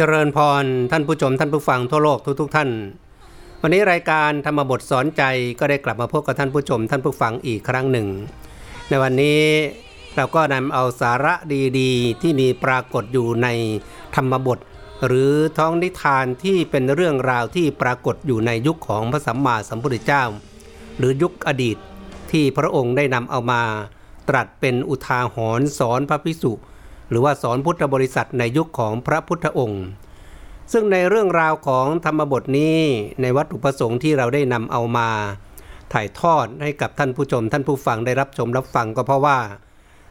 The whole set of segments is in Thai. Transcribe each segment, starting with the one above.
เจริญพรท่านผู้ชมท่านผู้ฟังทั่วโลกทุกๆทท่าน วันนี้รายการธรรมบทสอนใจก็ได้กลับมาพบกับท่านผู้ชม ท่านผู้ฟังอีกครั้งหนึ่ง ในวันนี้เราก็นำเอาสาระดีๆ ที่มีปรากฏอยู่ในธรรมบท หรือท้องนิทานที่เป็นเรื่องราวที่ปรากฏอยู่ในยุคของพระสัมมาสัมพุทธเจ้า หรือยุคอดีตที่พระองค์ได้นำเอามา ตรัสเป็นอุทาหรณ์สอนพระภิกษุ หรือว่าสอนพุทธบริษัทในยุคของพระพุทธองค์ ซึ่งในเรื่องราวของธรรมบทนี้ในวัตถุประสงค์ที่เราได้นำเอามา ถ่ายทอดให้กับท่านผู้ชมท่านผู้ฟังได้รับชมรับฟังก็เพราะว่า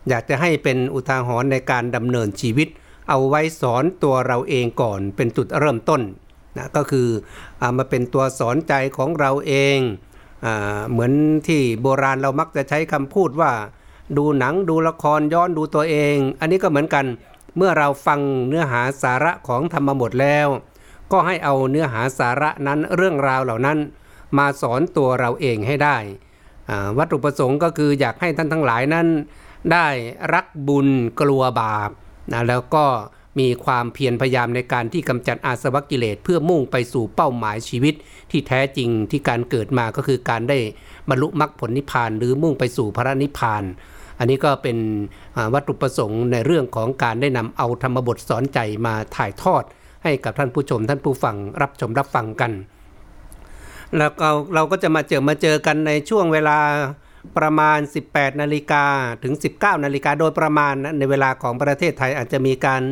อยากจะให้เป็นอุทาหรณ์ในการดำเนินชีวิต เอาไว้สอนตัวเราเองก่อนเป็นจุดเริ่มต้นนะก็คืออามาเป็นตัวสอนใจของเราเองอเหมือนที่โบราณเรามักจะใช้คำพูดว่า ดูหนังดูละครย้อนดูตัวเอง อันนี้ก็เหมือนกัน เมื่อเราฟังเนื้อหาสาระของธรรมบทแล้ว ก็ให้เอาเนื้อหาสาระนั้นเรื่องราวเหล่านั้น มาสอนตัวเราเองให้ได้วัตถุประสงค์ก็คืออยากให้ท่านทั้งหลายนั้น ได้รักบุญกลัวบาปนะแล้วก็มีความเพียรพยายามในการที่กำจัดอาสวะกิเลส เพื่อมุ่งไปสู่เป้าหมายชีวิต ที่แท้จริงที่การเกิดมาก็คือการได้บรรลุมรรคผลนิพพาน หรือมุ่งไปสู่พระนิพพาน อันนี้ก็เป็นวัตถุประสงค์ในเรื่องของการได้นำเอาธรรมบทสอนใจมาถ่ายทอด ให้กับท่านผู้ชมท่านผู้ฟังรับชมรับฟังกัน แล้วเราเราก็จะมาเจอมาเจอกันในช่วงเวลาประมาณ 18 นาฬิกาถึง 19 นาฬิกาโดยประมาณนะในเวลาของประเทศไทยอาจจะมีการ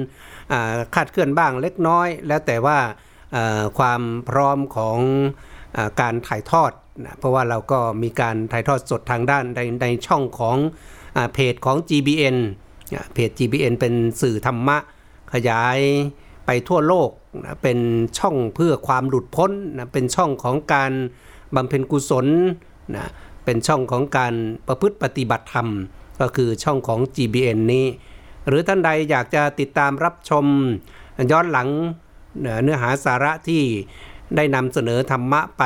คาดเคลื่อนบ้างเล็กน้อย แล้วแต่ว่าความพร้อมของอการถ่ายทอดนะเพราะว่าเราก็มีการถ่ายทอดสดทางด้านในในช่องของ เพจของ GBN เพจ GBN เป็นสื่อธรรมะ ขยายไปทั่วโลกนะเป็นช่องเพื่อความหลุดพ้นนะเป็นช่องของการบำเพ็ญกุศลนะเป็นช่องของการประพฤติปฏิบัติธรรม ก็คือช่องของ GBN นี้ หรือท่านใดอยากจะติดตามรับชมย้อนหลังเนื้อหาสาระที่ได้นำเสนอธรรมะไป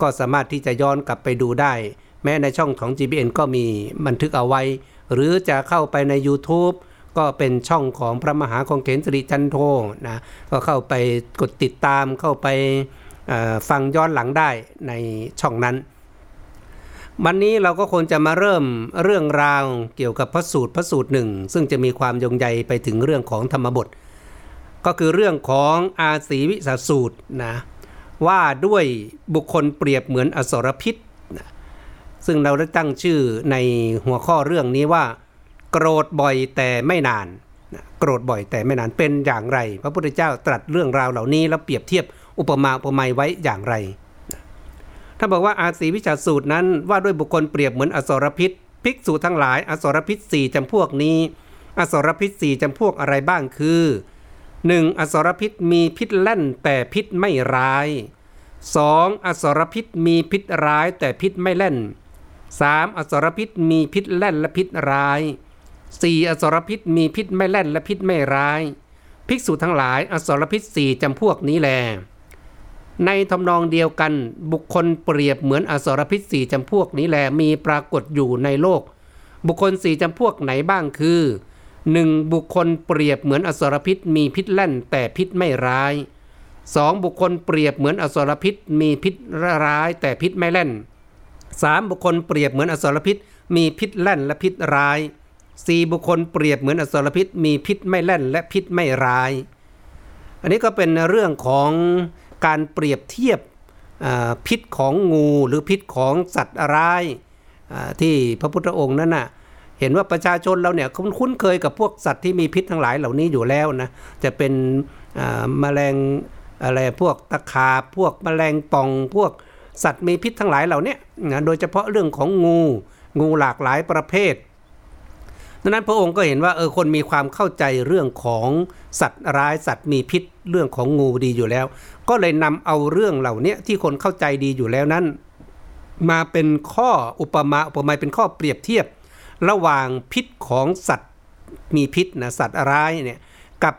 ก็สามารถที่จะย้อนกลับไปดูได้ แม้ในช่องของ GBN ก็มีบันทึกเอาไว้ หรือจะเข้าไปใน YouTube ก็เป็นช่องของพระมหาคงเขนสิริจันโทนะ ก็เข้าไปกดติดตามเข้าไปฟังย้อนหลังได้ในช่องนั้น วันนี้เราก็คงจะมาเริ่มเรื่องราวเกี่ยวกับพระสูตรพระสูตรหนึ่ง ซึ่งจะมีความยงใยไปถึงเรื่องของธรรมบท ก็คือเรื่องของอาศีวิสาสูตรนะว่าด้วยบุคคลเปรียบเหมือนอสรพิษ ซึ่งเราได้ตั้งชื่อในหัวข้อเรื่องนี้ว่า โกรธบ่อยแต่ไม่นาน โกรธบ่อยแต่ไม่นานเป็นอย่างไร พระพุทธเจ้าตรัสเรื่องราวเหล่านี้แล้วเปรียบเทียบอุปมาอุปไมยไว้อย่างไรถ้าบอกว่าอาศีวิชาสูตรนั้นว่าด้วยบุคคลเปรียบเหมือนอสรพิษ ภิกษุทั้งหลายอสรพิษสี่จำพวกนี้ อสรพิษสี่จำพวกอะไรบ้างคือ 1. อสรพิษมีพิษแล่นแต่พิษไม่ร้าย 2. อสรพิษมีพิษร้ายแต่พิษไม่เล่น 3. อสรพิษมีพิษแล่นและพิษร้าย 4. อสรพิษมีพิษไม่แล่นและพิษไม่ร้าย ภิกษุทั้งหลายอสรพิษสี่จำพวกนี้แล ในทำนองเดียวกันบุคคลเปรียบเหมือนอสรพิษสี่จำพวกนี้แลมีปรากฏอยู่ในโลก บุคคลสี่จำพวกไหนบ้างคือ 1. บุคคลเปรียบเหมือนอสรพิษมีพิษแล่นแต่พิษไม่ร้าย 2. บุคคลเปรียบเหมือนอสรพิษมีพิษร้ายแต่พิษไม่แล่น 3. บุคคลเปรียบเหมือนอสรพิษ มีพิษแล่นและพิษร้าย 4. บุคคลเปรียบเหมือนอสรพิษ มีพิษไม่แล่นและพิษไม่ร้าย อันนี้ก็เป็นเรื่องของการเปรียบเทียบพิษของงูหรือพิษของสัตว์ร้ายที่พระพุทธองค์นั้นน่ะเห็นว่าประชาชนเราเนี่ยคุ้นเคยกับพวกสัตว์ที่มีพิษทั้งหลายเหล่านี้อยู่แล้วนะจะเป็นมแมลงอะไรพวกตะขาบพวกมแมลงป่องพวก สัตว์มีพิษทั้งหลายเหล่านี้นะโดยเฉพาะเรื่องของงูงูหลากหลายประเภทดังนั้นพระองค์ก็เห็นว่าเออคนมีความเข้าใจเรื่องของสัตว์ร้ายสัตว์มีพิษเรื่องของงูดีอยู่แล้ว ก็เลยนำเอาเรื่องเหล่านี้ที่คนเข้าใจดีอยู่แล้วนั้น มาเป็นข้ออุปมาอุปไมยเป็นข้อเปรียบเทียบ ระหว่างพิษของสัตว์มีพิษนะสัตว์ร้ายเนี่ยกับ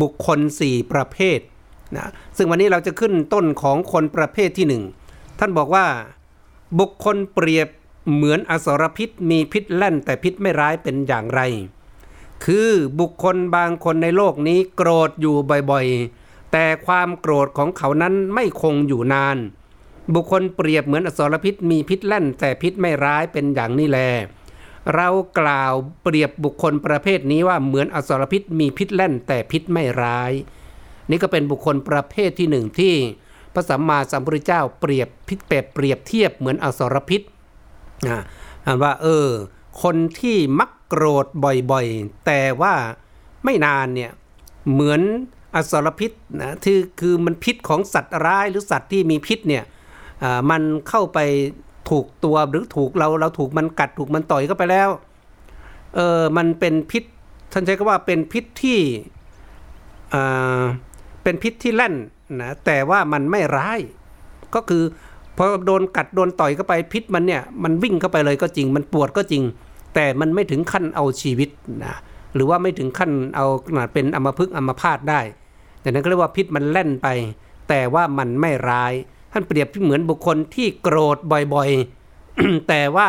บุคคล 4 ประเภทนะซึ่งวันนี้เราจะขึ้นต้นของคนประเภทที่ 1 ท่านบอกว่า บุคคลเปรียบเหมือนอสรพิษมีพิษแล่นแต่พิษไม่ร้ายเป็นอย่างไร คือบุคคลบางคนในโลกนี้โกรธอยู่บ่อยๆ แต่ความโกรธของเขานั้นไม่คงอยู่นาน บุคคลเปรียบเหมือนอสรพิษมีพิษแล่นแต่พิษไม่ร้ายเป็นอย่างนี้แล เรากล่าวเปรียบบุคคลประเภทนี้ว่าเหมือนอสรพิษมีพิษแล่นแต่พิษไม่ร้าย นี่ก็เป็นบุคคลประเภทที่หนึ่งที่ พระสัมมาสัมพุทธเจ้าเปรียบพิษเปรียบเปรียบเทียบเหมือนอสรพิษอ่าว่าเออ คนที่มักโกรธบ่อยๆ แต่ว่าไม่นานเนี่ยเหมือนอสรพิษนะที่คือมันพิษของสัตว์ร้ายหรือสัตว์ที่มีพิษเนี่ยมันเข้าไปถูกตัวหรือถูกเราเราถูกมันกัดถูกมันต่อยเข้าไปแล้วเออมันเป็นพิษท่านใช้คำว่าเป็นพิษที่เป็นพิษที่แล่น นะแต่ว่ามันไม่ร้าย ก็คือพอโดนกัดโดนต่อยเข้าไปพิษมันเนี่ยมันวิ่งเข้าไปเลยก็จริง มันปวดก็จริง แต่มันไม่ถึงขั้นเอาชีวิตนะหรือว่าไม่ถึงขั้นเอาขนาดเป็นอัมพฤกษ์อัมพาตได้แต่นั้นก็เรียกว่าพิษมันแล่นไป แต่ว่ามันไม่ร้าย ท่านเปรียบเหมือนบุคคลที่โกรธบ่อยๆ แต่ว่า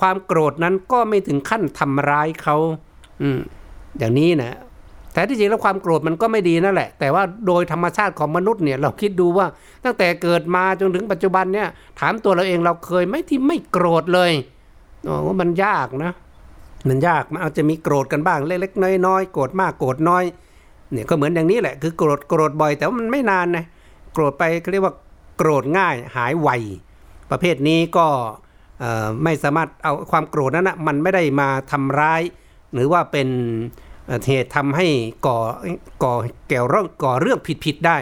ความโกรธนั้นก็ไม่ถึงขั้นทำร้ายเขาอือย่างนี้นะ แต่ที่จริงแล้วความโกรธมันก็ไม่ดีนั่นแหละ แต่ว่าโดยธรรมชาติของมนุษย์เนี่ยเราคิดดูว่าตั้งแต่เกิดมาจนถึงปัจจุบันเนี่ยถามตัวเราเองเราเคยไหมที่ไม่โกรธเลยว่ามันยากนะ มันยากมันอาจจะมีโกรธกันบ้างเล็กๆน้อยๆโกรธมากโกรธน้อยเนี่ยก็เหมือนอย่างนี้แหละคือโกรธโกรธบ่อยแต่ว่ามันไม่นานนะโกรธไปเขาเรียกว่าโกรธง่ายหายไวประเภทนี้ก็ไม่สามารถเอาความโกรธนั้นนะมันไม่ได้มาทำร้าย หรือว่าเป็น เหตุทำให้ก่อก่อแก่ร่องก่อเรื่องผิดๆได้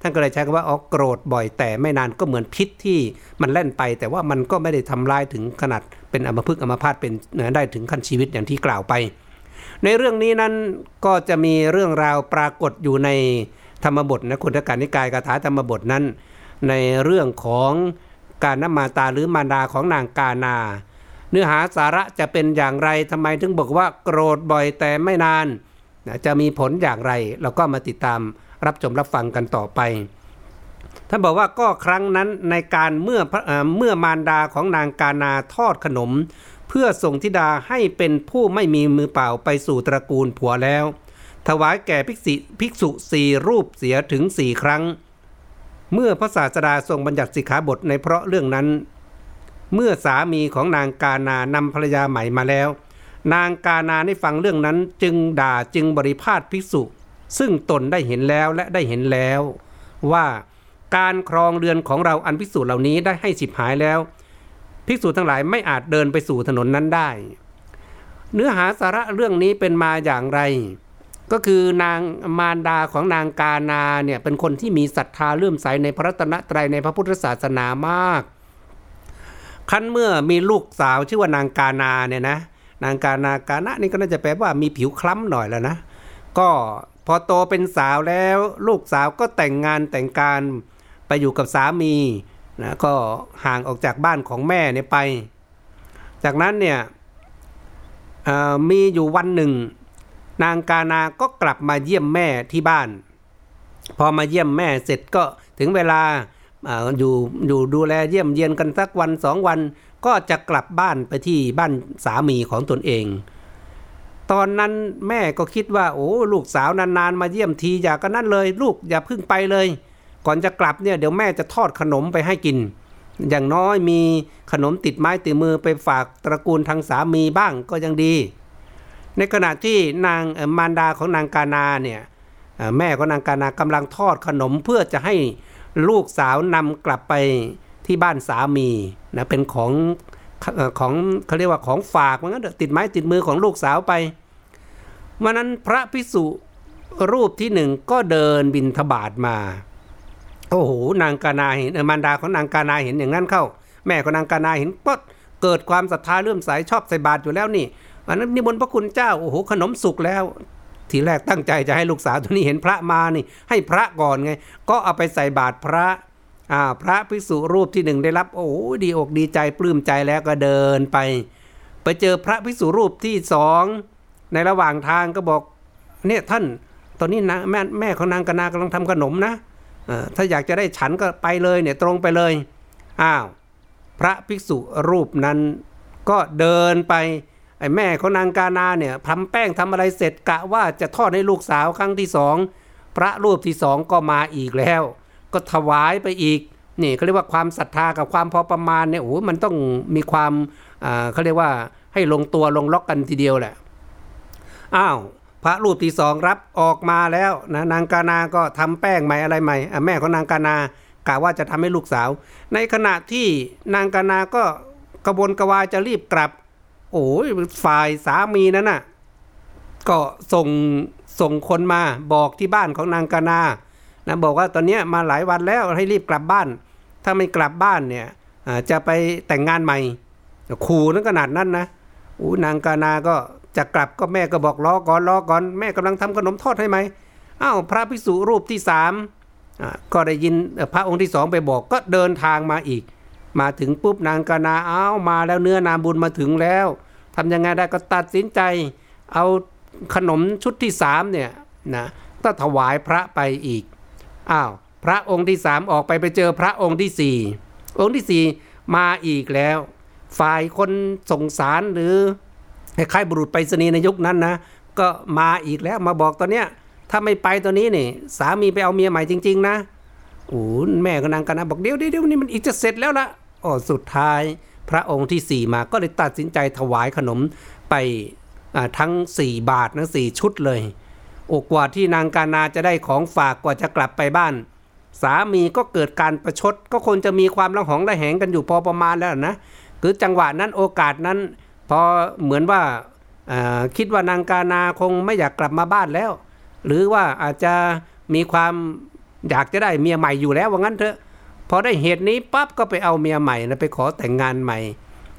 ท่านก็เลยใช้คำว่าอ๋อโกรธบ่อยแต่ไม่นานก็เหมือนพิษที่มันแล่นไป แต่ว่ามันก็ไม่ได้ทำลายถึงขนาดเป็นอมพึกอมพาตเป็นได้ถึงขั้นชีวิตอย่างที่กล่าวไป ในเรื่องนี้นั้นก็จะมีเรื่องราวปรากฏอยู่ในธรรมบทนะคุณทการนิกายคาถาธรรมบทนั้น ในเรื่องของการนมาตาหรือมารดาของนางกานา นื้อหาสาระจะเป็นอย่างไรทำไมถึงบอกว่าโกรธบ่อยแต่ไม่นานนะจะมีผลอย่างไร เราก็มาติดตามรับชมรับฟังกันต่อไปท่านบอกว่าก็ครั้งนั้นในการเมื่อเมื่อมารดาของนางกานาทอดขนม เพื่อส่งธิดาให้เป็นผู้ไม่มีมือเปล่าไปสู่ตระกูลผัวแล้ว ถวายแก่ภิกษุภิกษุสี่รูปเสียถึงสี่ครั้ง เมื่อพระศาสดาทรงบัญญัติสิกขาบทในเพราะเรื่องนั้น เมื่อสามีของนางกานานำภรรยาใหม่มาแล้ว นางกานาได้ฟังเรื่องนั้นจึงด่าจึงบริพาทภิกษุ ซึ่งตนได้เห็นแล้วและได้เห็นแล้ว ว่าการครองเรือนของเราอันภิกษุเหล่านี้ได้ให้สิบหายแล้ว ภิกษุทั้งหลายไม่อาจเดินไปสู่ถนนนั้นได้ เนื้อหาสาระเรื่องนี้เป็นมาอย่างไร ก็คือนางมารดาของนางกานาเนี่ยเป็นคนที่มีศรัทธาเลื่อมใสในพระรัตนตรัยในพระพุทธศาสนามาก คั้นเมื่อมีลูกสาวชื่อว่านางกานาเนี่ยนะ นางกานากานะนี่ก็น่าจะแปลว่ามีผิวคล้ำหน่อยแล้วนะ ก็พอโตเป็นสาวแล้วลูกสาวก็แต่งงานแต่งการไปอยู่กับสามีนะก็ห่างออกจากบ้านของแม่เนี่ยไป จากนั้นเนี่ยมีอยู่วันหนึ่ง นางกานาก็กลับมาเยี่ยมแม่ที่บ้าน พอมาเยี่ยมแม่เสร็จก็ถึงเวลา อยู่อยู่ดูแลเยี่ยมเยียนกันสักวันสองวัน ก็จะกลับบ้านไปที่บ้านสามีของตนเอง ตอนนั้นแม่ก็คิดว่าโอ้ลูกสาวนานๆ มาเยี่ยมทีอย่ากันนั้นเลย ลูกอย่าพึ่งไปเลย ก่อนจะกลับเนี่ยเดี๋ยวแม่จะทอดขนมไปให้กิน อย่างน้อยมีขนมติดไม้ติดมือไปฝากตระกูลทางสามีบ้างก็ยังดี ในขณะที่นางมารดาของนางกานาเนี่ยแม่ของนางกานากำลังทอดขนมเพื่อจะให้ ลูกสาวนำกลับไปที่บ้านสามีนะเป็นของของเขาเรียกว่าของฝากมันก็ติดไม้ติดมือของลูกสาวไปวันนั้นพระพิสุรูปที่หนึ่งก็เดินบินทบาทมา โอ้โหนางกานาเห็นมารดาของนางกานาเห็นอย่างนั้นเข้า แม่ของนางกานาเห็นปุ๊เกิดความศรัทธาเลื่อมใสชอบใส่บาตรอยู่แล้วนี่วันนั้นนิมนต์พระคุณเจ้าโอ้โหขนมสุกแล้ว ทีแรกตั้งใจจะให้ลูกสาวตัวนี้เห็นพระมานี่ ให้พระก่อนไง ก็เอาไปใส่บาตรพระอ่าพระภิกษุรูปที่หนึ่งได้รับโอ้ดีอกดีใจปลื้มใจแล้วก็เดินไป ไปเจอพระภิกษุรูปที่สองในระหว่างทางก็บอกเนี่ยท่านตอนนี้นะแม่แม่ของนางกนากำลังทำขนมนะถ้าอยากจะได้ฉันก็ไปเลยเนี่ยตรงไปเลยอ้าวพระภิกษุรูปนั้นก็เดินไป ไอ้แม่ของนางกานาเนี่ยทำแป้งทำอะไรเสร็จกะว่าจะทอดให้ลูกสาวครั้งที่สองพระรูปที่สองก็มาอีกแล้ว ก็ถวายไปอีกนี่เขาเรียกว่าความศรัทธากับความพอประมาณเนี่ยโอ้มันต้องมีความอ่าเขาเรียกว่าให้ลงตัวลงล็อกกันทีเดียวแหละอ้าวพระรูปที่สองรับออกมาแล้วนะนางกานาก็ทำแป้งใหม่อะไรใหม่อะแม่ของนางกานากะว่าจะทำให้ลูกสาว ในขณะที่นางกานาก็กระวนกระวายจะรีบกลับ โอ้ยฝ่ายสามีนั้นน่ะ ก็ส่งส่งคนมาบอกที่บ้านของนางกานานะบอกว่าตอนนี้มาหลายวันแล้วให้รีบกลับบ้าน ถ้าไม่กลับบ้านเนี่ยจะไปแต่งงานใหม่ขู่นั้นขนาดนั้นนะอู้นางกานาก็จะกลับก็แม่ก็บอกรอก่อนรอก่อนแม่กำลังทำขนมทอดให้ไหมอ้าวพระภิกษุรูปที่สามก็ได้ยินพระองค์ที่สองไปบอกก็เดินทางมาอีก มาถึงปุ๊บนางกนาอ้าวมาแล้วเนื้อนาบุญมาถึงแล้วทำยังไงได้ก็ตัดสินใจ เอาขนมชุดที่สามเนี่ยนะก็ถวายพระไปอีกอ้าวพระองค์ที่สามออกไปไปเจอพระองค์ที่สี่องค์ที่สี่มาอีกแล้ว ฝ่ายคนส่งสารหรือคล้ายบุรุษไปรษณีย์ในยุคนั้นนะก็มาอีกแล้วมาบอกตอนเนี้ยถ้าไม่ไปตัวนี้นี่สามีไปเอาเมียใหม่จริง ๆ นะโอ้แม่ก็นางกันนะบอกเดี๋ยวเดี๋ยวนี่มันอีกจะเสร็จแล้วละ อ๋อสุดท้าย พระองค์ที่สี่มาก็เลยตัดสินใจถวายขนมไปทั้งสี่บาทนะสี่ชุดเลย โอกว่าที่นางกานาจะได้ของฝากกว่าจะกลับไปบ้าน สามีก็เกิดการประชด ก็คงจะมีความระหองระแหงกันอยู่พอประมาณแล้วนะคือจังหวะนั้นโอกาสนั้นพอเหมือนว่าอ่าคิดว่านางกานาคงไม่อยากกลับมาบ้านแล้ว หรือว่าอาจจะมีความอยากจะได้เมียใหม่อยู่แล้วว่างั้นเถอะ พอได้เหตุนี้ปั๊บก็ไปเอาเมียใหม่นะไปขอแต่งงานใหม่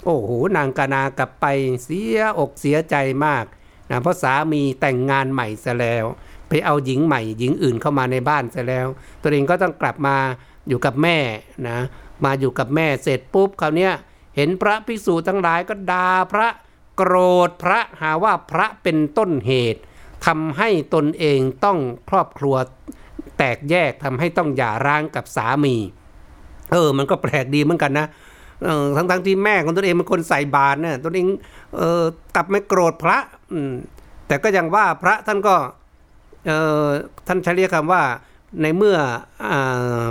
โอ้โหนางกานากลับไปเสียอกเสียใจมากนะเพราะสามีแต่งงานใหม่ซะแล้ว ไปเอาหญิงใหม่ หญิงอื่นเข้ามาในบ้านซะแล้ว ตัวเองก็ต้องกลับมาอยู่กับแม่นะมาอยู่กับแม่เสร็จปุ๊บคราวนี้เห็นพระภิกษุทั้งหลายก็ด่าพระโกรธพระหาว่าพระเป็นต้นเหตุทำให้ตนเองต้องครอบครัวแตกแยกทำให้ต้องหย่าร้างกับสามี เออ มันก็แปลกดีเหมือนกันนะเออทั้งทั้งที่แม่ของตนเองเป็นคนใส่บาตรเนี่ยตนเองเออกลับไม่โกรธพระอืมแต่ก็ยังว่าพระท่านก็เออท่านใช้เรียกคำว่าในเมื่ออ่า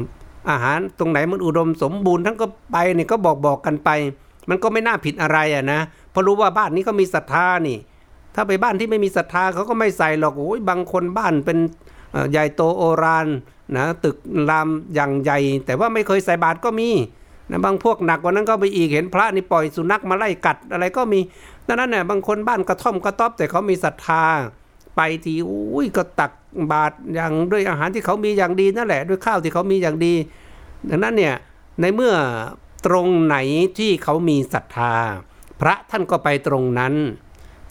อาหารตรงไหนมันอุดมสมบูรณ์ท่านก็ไปเนี่ยก็บอกบอกกันไป มันก็ไม่น่าผิดอะไรอะนะเพราะรู้ว่าบ้านนี้ก็มีศรัทธานี่ ถ้าไปบ้านที่ไม่มีศรัทธาเขาก็ไม่ใส่หรอกโอ้ยบางคนบ้านเป็นใหญ่โตโอราน นะตึกรามอย่างใหญ่ แต่ว่าไม่เคยใส่บาตรก็มีนะบางพวกหนักกว่านั้นก็ไปอีกเห็นพระนี่ปล่อยสุนัขมาไล่กัดอะไรก็มีดังนั้นเนี่ยบางคนบ้านกระท่อมกระต๊อบ แต่เขามีศรัทธา ไปทีอุ้ยก็ตักบาตรอย่างด้วยอาหารที่เขามีอย่างดีนั่นแหละ ด้วยข้าวที่เขามีอย่างดี ดังนั้นเนี่ยในเมื่อตรงไหนที่เขามีศรัทธา พระท่านก็ไปตรงนั้น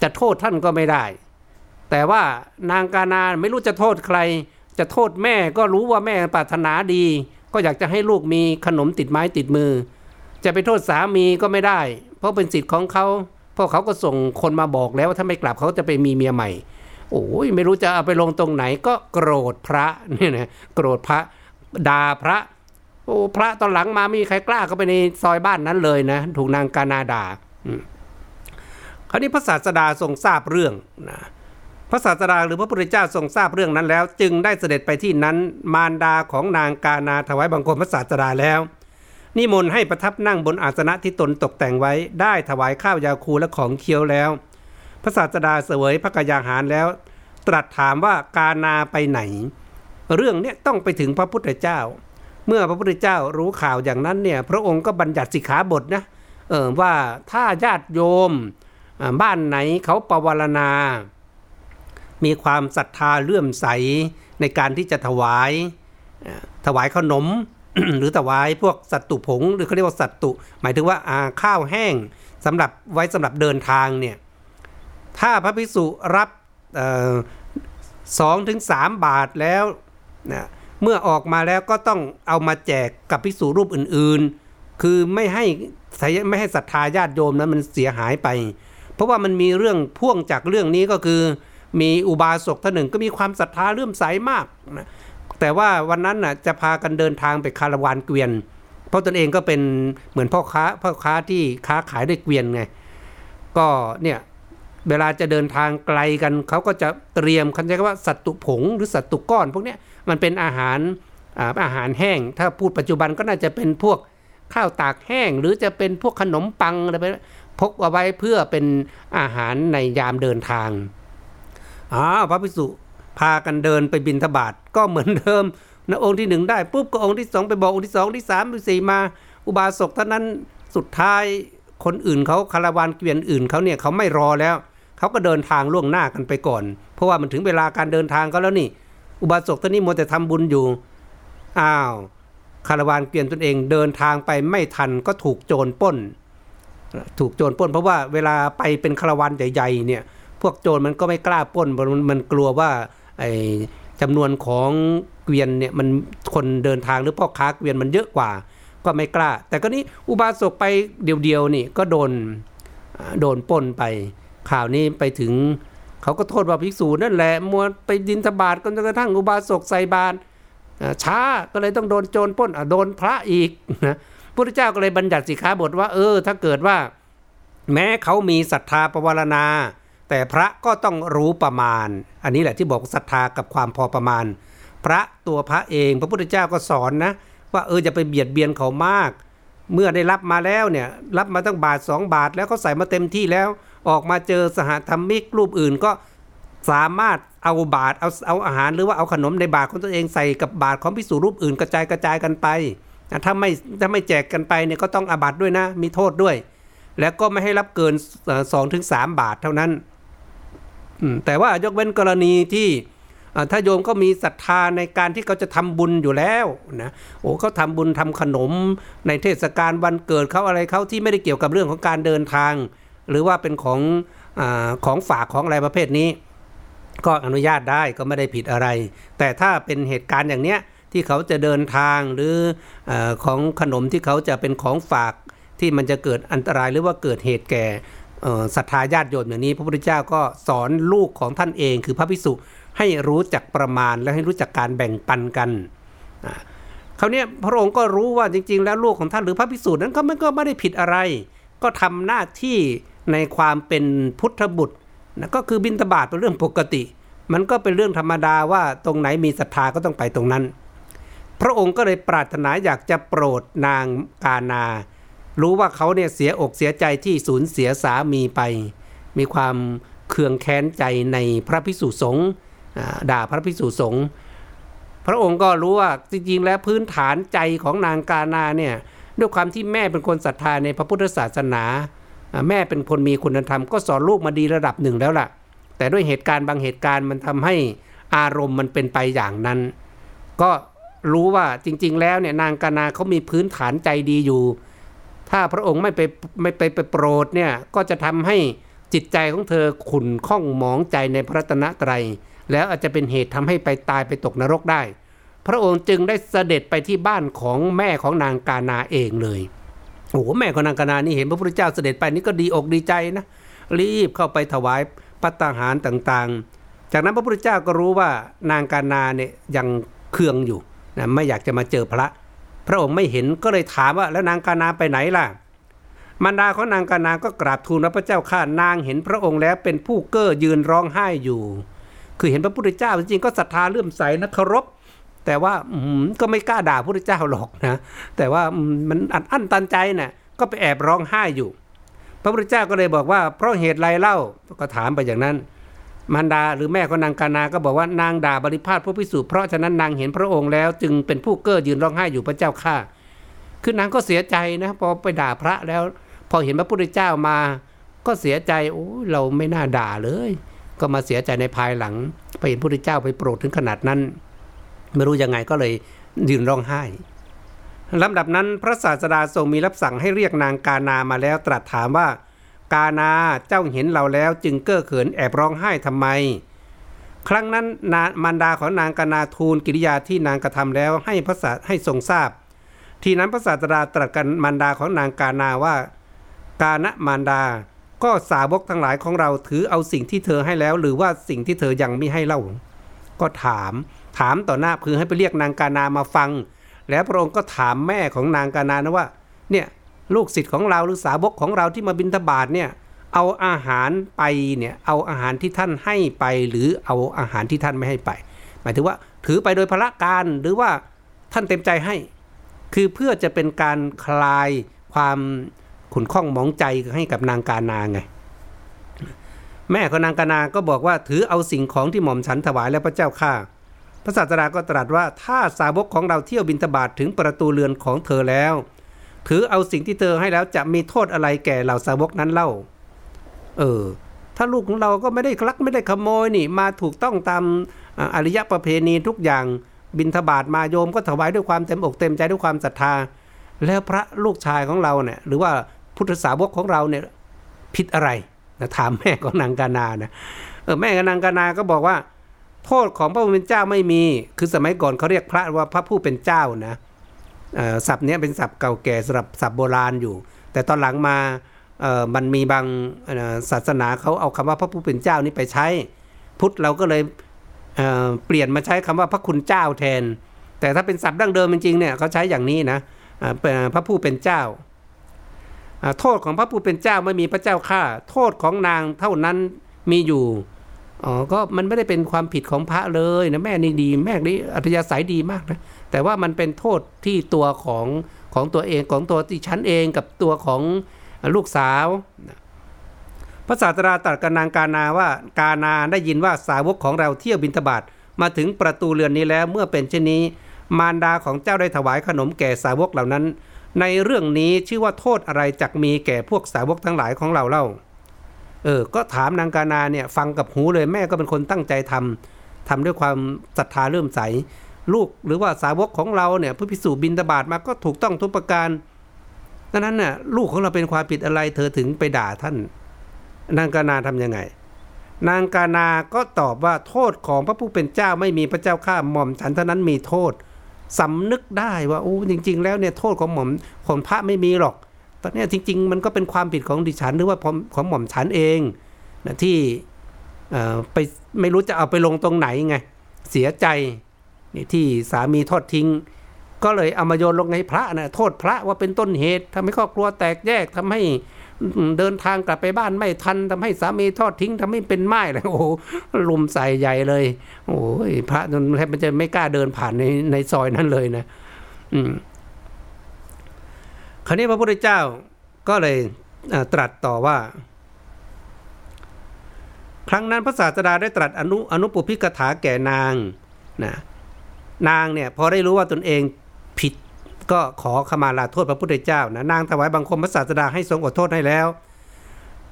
จะโทษท่านก็ไม่ได้ แต่ว่านางกานาไม่รู้จะโทษใคร จะโทษแม่ก็รู้ว่าแม่ปรารถนาดี ก็อยากจะให้ลูกมีขนมติดไม้ติดมือ จะไปโทษสามีก็ไม่ได้ เพราะเป็นสิทธิ์ของเขาเพราะเขาก็ส่งคนมาบอกแล้วว่าถ้าไม่กลับเขาจะไปมีเมียใหม่ โอ้ยไม่รู้จะเอาไปลงตรงไหนก็โกรธพระเนี่ยนะโกรธพระด่าพระโอ้พระตอนหลังมาไม่มีใครกล้าเข้าไปในซอยบ้านนั้นเลยนะถูกนางกานาดาคราวนี้พระศาสดาทรงทราบเรื่องนะ ระศาสดาหรือพระพุทธเจ้าทรงทราบเรื่องนั้นแล้ว จึงได้เสด็จไปที่นั้นมารดาของนางกานาถวายบังคมพระศาสดาแล้วนิมนต์ให้ประทับนั่งบนอาสนะที่ตนตกแต่งไว้ ได้ถวายข้าวยาคูและของเคี้ยวแล้ว พระศาสดาเสวยพระกยาหารแล้ว ตรัสถามว่ากานาไปไหน เรื่องนี้ต้องไปถึงพระพุทธเจ้า เมื่อพระพุทธเจ้ารู้ข่าวอย่างนั้นเนี่ยพระองค์ก็บัญญัติสิกขาบทนะเออว่าถ้าญาติโยมบ้านไหนเขาปวารณา มีความศรัทธาเลื่อมใสในการที่จะถวาย ถวายขนม หรือถวายพวกสัตตุผง หรือเขาเรียกว่าสัตตุ หมายถึงว่าาข้าวแห้งสำหรับไว้สำหรับเดินทางเนี่ยถ้าพระภิกษุรับสองถึงสามบาทแล้วนะเมื่อออกมาแล้วก็ต้องเอามาแจกกับภิกษุรูปอื่นๆ คือไม่ให้ไม่ให้ศรัทธาญาติโยมนั้นมันเสียหายไป เพราะว่ามันมีเรื่องพ่วงจากเรื่องนี้ก็คือ มีอุบาสกท่านหนึ่งก็มีความศรัทธาเลื่อมใสมากนะแต่ว่าวันนั้นน่ะจะพากันเดินทางไปคาราวานเกวียน เพราะตนเองก็เป็นเหมือนพ่อค้าพ่อค้าที่ค้าขายด้วยเกวียนไงก็เนี่ยเวลาจะเดินทางไกลกันเขาก็จะเตรียมคันใช้คำว่าสัตตุผงหรือสัตตุก้อน พวกเนี้ยมันเป็นอาหารอาหารแห้ง ถ้าพูดปัจจุบันก็น่าจะเป็นพวกข้าวตากแห้ง หรือจะเป็นพวกขนมปังอะไรไปพกเอาไว้เพื่อเป็นอาหารในยามเดินทาง อ้าวพระภิกษุพากันเดินไปบินทบาทก็เหมือนเดิมนะองค์ที่หนึ่งได้ปุ๊บก็องค์ที่สองไปบอกองค์ที่สองที่สามที่สี่มาอุบาสกท่านนั้นสุดท้ายคนอื่นเขาคาราวานเกวียนอื่นเขาเนี่ยเขาไม่รอแล้วเขาก็เดินทางล่วงหน้ากันไปก่อน เพราะว่ามันถึงเวลาการเดินทางก็แล้วนี่ อุบาสกท่านนี้มัวแต่ทำบุญอยู่อ้าวคาราวานเกวียนตนเองเดินทางไปไม่ทันก็ถูกโจรป้น ถูกโจรป้น เพราะว่าเวลาไปเป็นคาราวานใหญ่ๆเนี่ย วกโจรมันก็ไม่กล้าป้นมันมันกลัวว่าไอ้จำนวนของเกวียนเนี่ยมันคนเดินทางหรือพ่อค้าเกวียนมันเยอะกว่า ก็ไม่กล้า แต่ก็นี้อุบาสกไปเดียวๆนี่ก็โดนโดนป้นไป ข่าวนี้ไปถึงเขาก็โทษว่าภิกษุนั่นแหละมัวไปดินทบาทจนกระทั่งอุบาสกใส่บาตรช้าก็เลยต้องโดนโจรป้นโดนพระอีกนะพระเจ้าก็เลยบัญญัติสิกขาบทว่า เออ ถ้าเกิดว่า แม้เขามีศรัทธาปวารณา แต่พระก็ต้องรู้ประมาณ อันนี้แหละที่บอกศรัทธากับความพอประมาณ พระตัวพระเองพระพุทธเจ้าก็สอนนะ ว่าเออจะไปเบียดเบียนเขามาก เมื่อได้รับมาแล้วเนี่ยรับมาตั้งบาทสองบาทแล้วเขาใส่มาเต็มที่แล้ว ออกมาเจอสหธรรมิกรูปอื่นก็สามารถเอาบาทเอาเอาอาหารหรือว่าเอาขนมในบาทของตัวเองใส่กับบาทของพิสูรรูปอื่นกระจายกระจายกันไปถ้าไม่ถ้าไม่แจกกันไปเนี่ยก็ต้องอาบัตด้วยนะ มีโทษด้วย แล้วก็ไม่ให้รับเกินสองถึงสามบาทเท่านั้น แต่ว่ายกเว้นกรณีที่ถ้าโยมก็มีศรัทธาในการที่เขาจะทำบุญอยู่แล้วนะโอ้เขาทำบุญทำขนมในเทศกาลวันเกิดเขาอะไรเขาที่ไม่ได้เกี่ยวกับเรื่องของการเดินทาง หรือว่าเป็นของอของฝากของอะไรประเภทนี้ ก็อนุญาตได้ก็ไม่ได้ผิดอะไร แต่ถ้าเป็นเหตุการณ์อย่างเนี้ยที่เขาจะเดินทางหรืออของขนมที่เขาจะเป็นของฝากที่มันจะเกิดอันตรายหรือว่าเกิดเหตุแก่ ศรัทธาญาติโยมอย่างนี้ พระพุทธเจ้าก็สอนลูกของท่านเอง คือพระภิกษุให้รู้จักประมาณและให้รู้จักการแบ่งปันกันเขาเนี้พระองค์ก็รู้ว่าจริง ๆ แล้วลูกของท่านหรือพระภิกษุนั้นก็ไม่ก็ไม่ได้ผิดอะไร ก็ทำหน้าที่ในความเป็นพุทธบุตรนะก็คือบินตบาทเป็นเรื่องปกติ มันก็เป็นเรื่องธรรมดาว่าตรงไหนมีศรัทธาก็ต้องไปตรงนั้น พระองค์ก็เลยปรารถนาอยากจะโปรดนางกานา รู้ว่าเขาเนี่ยเสียอกเสียใจที่สูญเสียสามีไป มีความเคืองแค้นใจในพระพิสุสงฆ์ด่าพระพิสุสงฆ์พระองค์ก็รู้ว่าจริงๆ แล้วพื้นฐานใจของนางกานาเนี่ยด้วยความที่แม่เป็นคนศรัทธาในพระพุทธศาสนา แม่เป็นคนมีคุณธรรมก็สอนลูกมาดีระดับหนึ่งแล้วล่ะ แต่ด้วยเหตุการณ์บางเหตุการณ์มันทำให้อารมณ์มันเป็นไปอย่างนั้น ก็รู้ว่าจริง ๆ แล้วเนี่ยนางกานาเขามีพื้นฐานใจดีอยู่ ถ้าพระองค์ไม่ไปไม่ไปไปโปรดเนี่ยก็จะทำให้จิตใจของเธอขุ่นข้องหมองใจในพระตนะไตร แล้วอาจจะเป็นเหตุทำให้ไปตายไปตกนรกได้ พระองค์จึงได้เสด็จไปที่บ้านของแม่ของนางกานาเองเลยโอ้แม่ของนางกานานี่เห็นพระพุทธเจ้าเสด็จไปนี่ก็ดีอกดีใจนะรีบเข้าไปถวายพัตตาหารต่างๆ จากนั้นพระพุทธเจ้าก็รู้ว่านางกานาเนี่ยยังเคืองอยู่นะไม่อยากจะมาเจอพระ พระองค์ไม่เห็นก็เลยถามว่าแล้วนางกานาไปไหนล่ะมารดาของนางกานาก็กราบทูลพระเจ้าข้านางเห็นพระองค์แล้วเป็นผู้เก้อยืนร้องไห้อยู่ คือเห็นพระพุทธเจ้าจริงๆก็ศรัทธาเลื่อมใสนะเคารพแต่ว่าก็ไม่กล้าด่าพระเจ้าหรอกนะแต่ว่ามันอัดอั้นตันใจนะ่ะก็ไปแอบร้องไห้อยู่ พระพุทธเจ้าก็เลยบอกว่าเพราะเหตุไรเล่าก็ถามไปอย่างนั้น มารดาหรือแม่ของนางกานาก็บอกว่านางด่าบริพาทพระพิสุเพราะฉะนั้นนางเห็นพระองค์แล้วจึงเป็นผู้เก้อยืนร้องไห้อยู่พระเจ้าข้าคือนางก็เสียใจนะพอไปด่าพระแล้ว พอเห็นพระพุทธเจ้ามา ก็เสียใจโอ้เราไม่น่าด่าเลย ก็มาเสียใจในภายหลัง ไปเห็นพระพุทธเจ้าไปโปรดถึงขนาดนั้น ไม่รู้ยังไงก็เลยยืนร้องไห้ลำดับนั้นพระศาสดาทรงมีรับสั่งให้เรียกนางกานามาแล้วตรัสถามว่า กานาเจ้าเห็นเราแล้วจึงเก้อเขินแอบร้องไห้ทำไม ครั้งนั้นนามารดาของนางกานาทูลกิริยาที่นางกระทำแล้วให้พระศาให้ทรงทราบ ทีนั้นพระศาสดาตรัสกันมารดาของนางกานาว่า กาณมารดา ก็สาวกทั้งหลายของเราถือเอาสิ่งที่เธอให้แล้ว หรือว่าสิ่งที่เธอยังไม่ให้เล่า ก็ถาม ถามต่อหน้าคือให้ไปเรียกนางกานามาฟัง แล้วพระองค์ก็ถามแม่ของนางกานานะว่า เนี่ย ลูกศิษย์ของเราหรือสาวกของเราที่มาบินทบาทเนี่ยเอาอาหารไปเนี่ยเอาอาหารที่ท่านให้ไปหรือเอาอาหารที่ท่านไม่ให้ไป หมายถึงว่าถือไปโดยพละการหรือว่าท่านเต็มใจให้ คือเพื่อจะเป็นการคลายความขุนข้องมองใจให้กับนางกานาไงแม่ของนางกานาก็บอกว่าถือเอาสิ่งของที่หม่อมฉันถวายแล้วพระเจ้าข้าพระศาสดาก็ตรัสว่าถ้าสาวกของเราเที่ยวบินตบาทถึงประตูเรือนของเธอแล้ว ถือเอาสิ่งที่เธอให้แล้วจะมีโทษอะไรแก่เหล่าสาวกนั้นเล่า เออ ถ้าลูกของเราก็ไม่ได้คลักไม่ได้ขโมยนี่มาถูกต้องตามอริยประเพณีทุกอย่างบินทบาทมาโยมก็ถวายด้วยความเต็มอกเต็มใจด้วยความศรัทธา แล้วพระลูกชายของเราเนี่ยหรือว่าพุทธสาวกของเราเนี่ยผิดอะไรนะถามแม่ของนางกานานะเออแม่กับนางกานาก็บอกว่า โทษของพระผู้เป็นเจ้าไม่มี คือสมัยก่อนเขาเรียกพระว่าพระผู้เป็นเจ้านะ ศัพท์นี้เป็นศัพท์เก่าแก่สำหรับศัพท์โบราณอยู่ แต่ตอนหลังมามันมีบางศาสนาเขาเอาคำว่าพระผู้เป็นเจ้านี้ไปใช้ พุทธเราก็เลยเเปลี่ยนมาใช้คำว่าพระคุณเจ้าแทน แต่ถ้าเป็นศัพท์ดั้งเดิมจริงๆเนี่ยเขาใช้อย่างนี้นะพระผู้เป็นเจ้า โทษของพระผู้เป็นเจ้าไม่มีพระเจ้าข้าโทษของนางเท่านั้นมีอยู่อ๋อก็มันไม่ได้เป็นความผิดของพระเลยนะแม่นี่ดีแม่นี่อัธยาศัยดีมากนะ แต่ว่ามันเป็นโทษที่ตัวของของตัวเองของตัวที่ฉันเองกับตัวของลูกสาวพระศาสดาตรัสกับนางกานาว่ากานาได้ยินว่าสาวกของเราเที่ยวบินทบาทมาถึงประตูเรือนนี้แล้วเมื่อเป็นเช่นนี้ มารดาของเจ้าได้ถวายขนมแก่สาวกเหล่านั้น ในเรื่องนี้ชื่อว่าโทษอะไรจักมีแก่พวกสาวกทั้งหลายของเราเล่าเออก็ถามนางกานาเนี่ยฟังกับหูเลยแม่ก็เป็นคนตั้งใจทำทำด้วยความศรัทธาเริ่มใส ลูกหรือว่าสาวกของเราเนี่ยผู้พิสูจน์บินตบาทมาก็ถูกต้องทุกประการดังนั้นน่ะลูกของเราเป็นความผิดอะไรเธอถึงไปด่าท่าน นางกานาทํำยังไง นางกานาก็ตอบว่าโทษของพระผู้เป็นเจ้าไม่มีพระเจ้าข้าหม่อมฉันเท่านั้นมีโทษสำนึกได้ว่าโอ้จริง ๆ แล้วเนี่ยโทษของหม่อมของพระไม่มีหรอก ตอนนี้จริง ๆ มันก็เป็นความผิดของดิฉันหรือว่าของหม่อมฉันเองนะที่ไปไม่รู้จะเอาไปลงตรงไหนไงเสียใจ นี่ที่สามีทอดทิ้ง ก็เลยเอามาโยนลงให้พระนะโทษพระว่าเป็นต้นเหตุทำให้ครอบครัวแตกแยกทำให้เดินทางกลับไปบ้านไม่ทันทำให้สามีทอดทิ้งทำให้เป็นไม้เลยโอ้ลุมใส่ใหญ่เลย โอ้ยพระนแทบจะไม่กล้าเดินผ่านในในซอยนั้นเลยนะ อืมคราวนี้พระพุทธเจ้าก็เลยตรัสต่อว่า ครั้งนั้นพระศาสดาได้ตรัสอนุอนุปุพิกถาแก่นางนะ นางเนี่ยพอได้รู้ว่าตนเองผิดก็ขอขมาลาโทษพระพุทธเจ้านะนางถวายบังคมพระศาสดาให้ทรงอดโทษให้แล้ว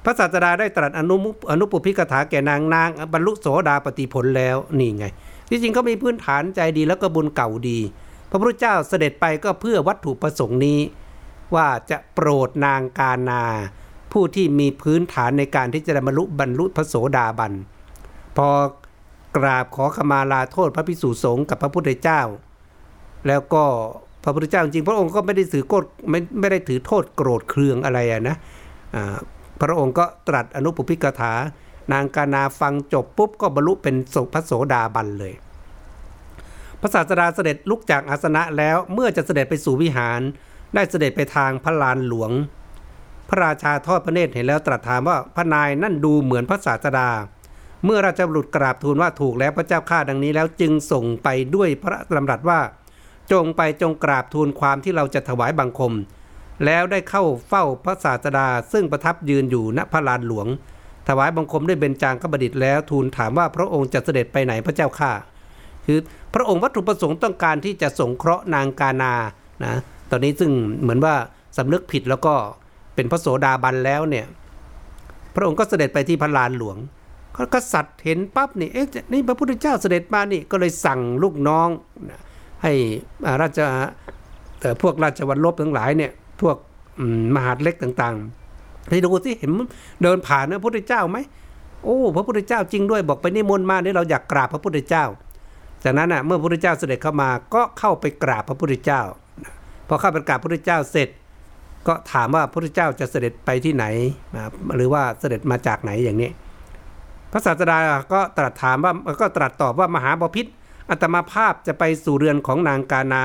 พระศาสดาได้ตรัสอนุอนุปุพิกถาแก่นางนางบรรลุโสดาปฏิผลแล้วนี่ไง ที่จริงเขามีพื้นฐานใจดีแล้วก็บุญเก่าดี พระพุทธเจ้าเสด็จไปก็เพื่อวัตถุประสงค์นี้ ว่าจะโปรดนางกานา ผู้ที่มีพื้นฐานในการที่จะบรรลุบรรลุพระโสดาบันพอ กราบขอขมาลาโทษพระพิสุสงฆ์กับพระพุทธเจ้า แล้วก็พระพุทธเจ้าจริงพระองค์ก็ไม่ได้ถือโกรธไม่ไม่ได้ถือโทษโกรธเคืองอะไรนะพระองค์ก็ตรัสอนุปพิกถานางกานาฟังจบปุ๊บก็บรรลุเป็นสพระโสดาบันเลย พระศาสดาเสด็จลุกจากอาสนะแล้วเมื่อจะเสด็จไปสู่วิหาร ได้เสด็จไปทางพระลานหลวง พระราชาทอดพระเนตรเห็นแล้วตรัสถามว่าพระนายนั่นดูเหมือนพระศาสดา เมื่อราชบุรุษกราบทูลว่าถูกแล้วพระเจ้าข้าดังนี้แล้วจึงส่งไปด้วยพระดำรัสว่า จงไปจงกราบทูลความที่เราจะถวายบังคม แล้วได้เข้าเฝ้าพระศาสดาซึ่งประทับยืนอยู่ณพระลานหลวง ถวายบังคมด้วยเบญจางกบดิษฐ์แล้วทูลถามว่าพระองค์จะเสด็จไปไหนพระเจ้าข้าคือพระองค์วัตถุประสงค์ต้องการที่จะสงเคราะห์นางกานานะตอนนี้ซึ่งเหมือนว่าสำนึกผิดแล้วก็เป็นพระโสดาบันแล้วเนี่ยพระองค์ก็เสด็จไปที่พระลานหลวง กษัตริย์เห็นปั๊บนี่เอ๊ะนี่พระพุทธเจ้าเสด็จมานี่ก็เลยสั่งลูกน้องให้ราชแต่พวกราชวัลลบทั้งหลายเนี่ยพวกมหาดเล็กต่างๆให้ดูสิเห็นเดินผ่านพระพุทธเจ้าไหมโอ้พระพุทธเจ้าจริงด้วยบอกไปนิมนต์มาเนี่ยเราอยากกราบพระพุทธเจ้า จากนั้นอะเมื่อพระพุทธเจ้าเสด็จเข้ามาก็เข้าไปกราบพระพุทธเจ้าพอเข้าไปกราบพระพุทธเจ้าเสร็จ ก็ถามว่าพระพุทธเจ้าจะเสด็จไปที่ไหน หรือว่าเสด็จมาจากไหนอย่างนี้ พระศาสดาก็ตรัสถามว่าก็ตรัสตอบว่ามหาบพิษอัตมาภาพจะไปสู่เรือนของนางกานา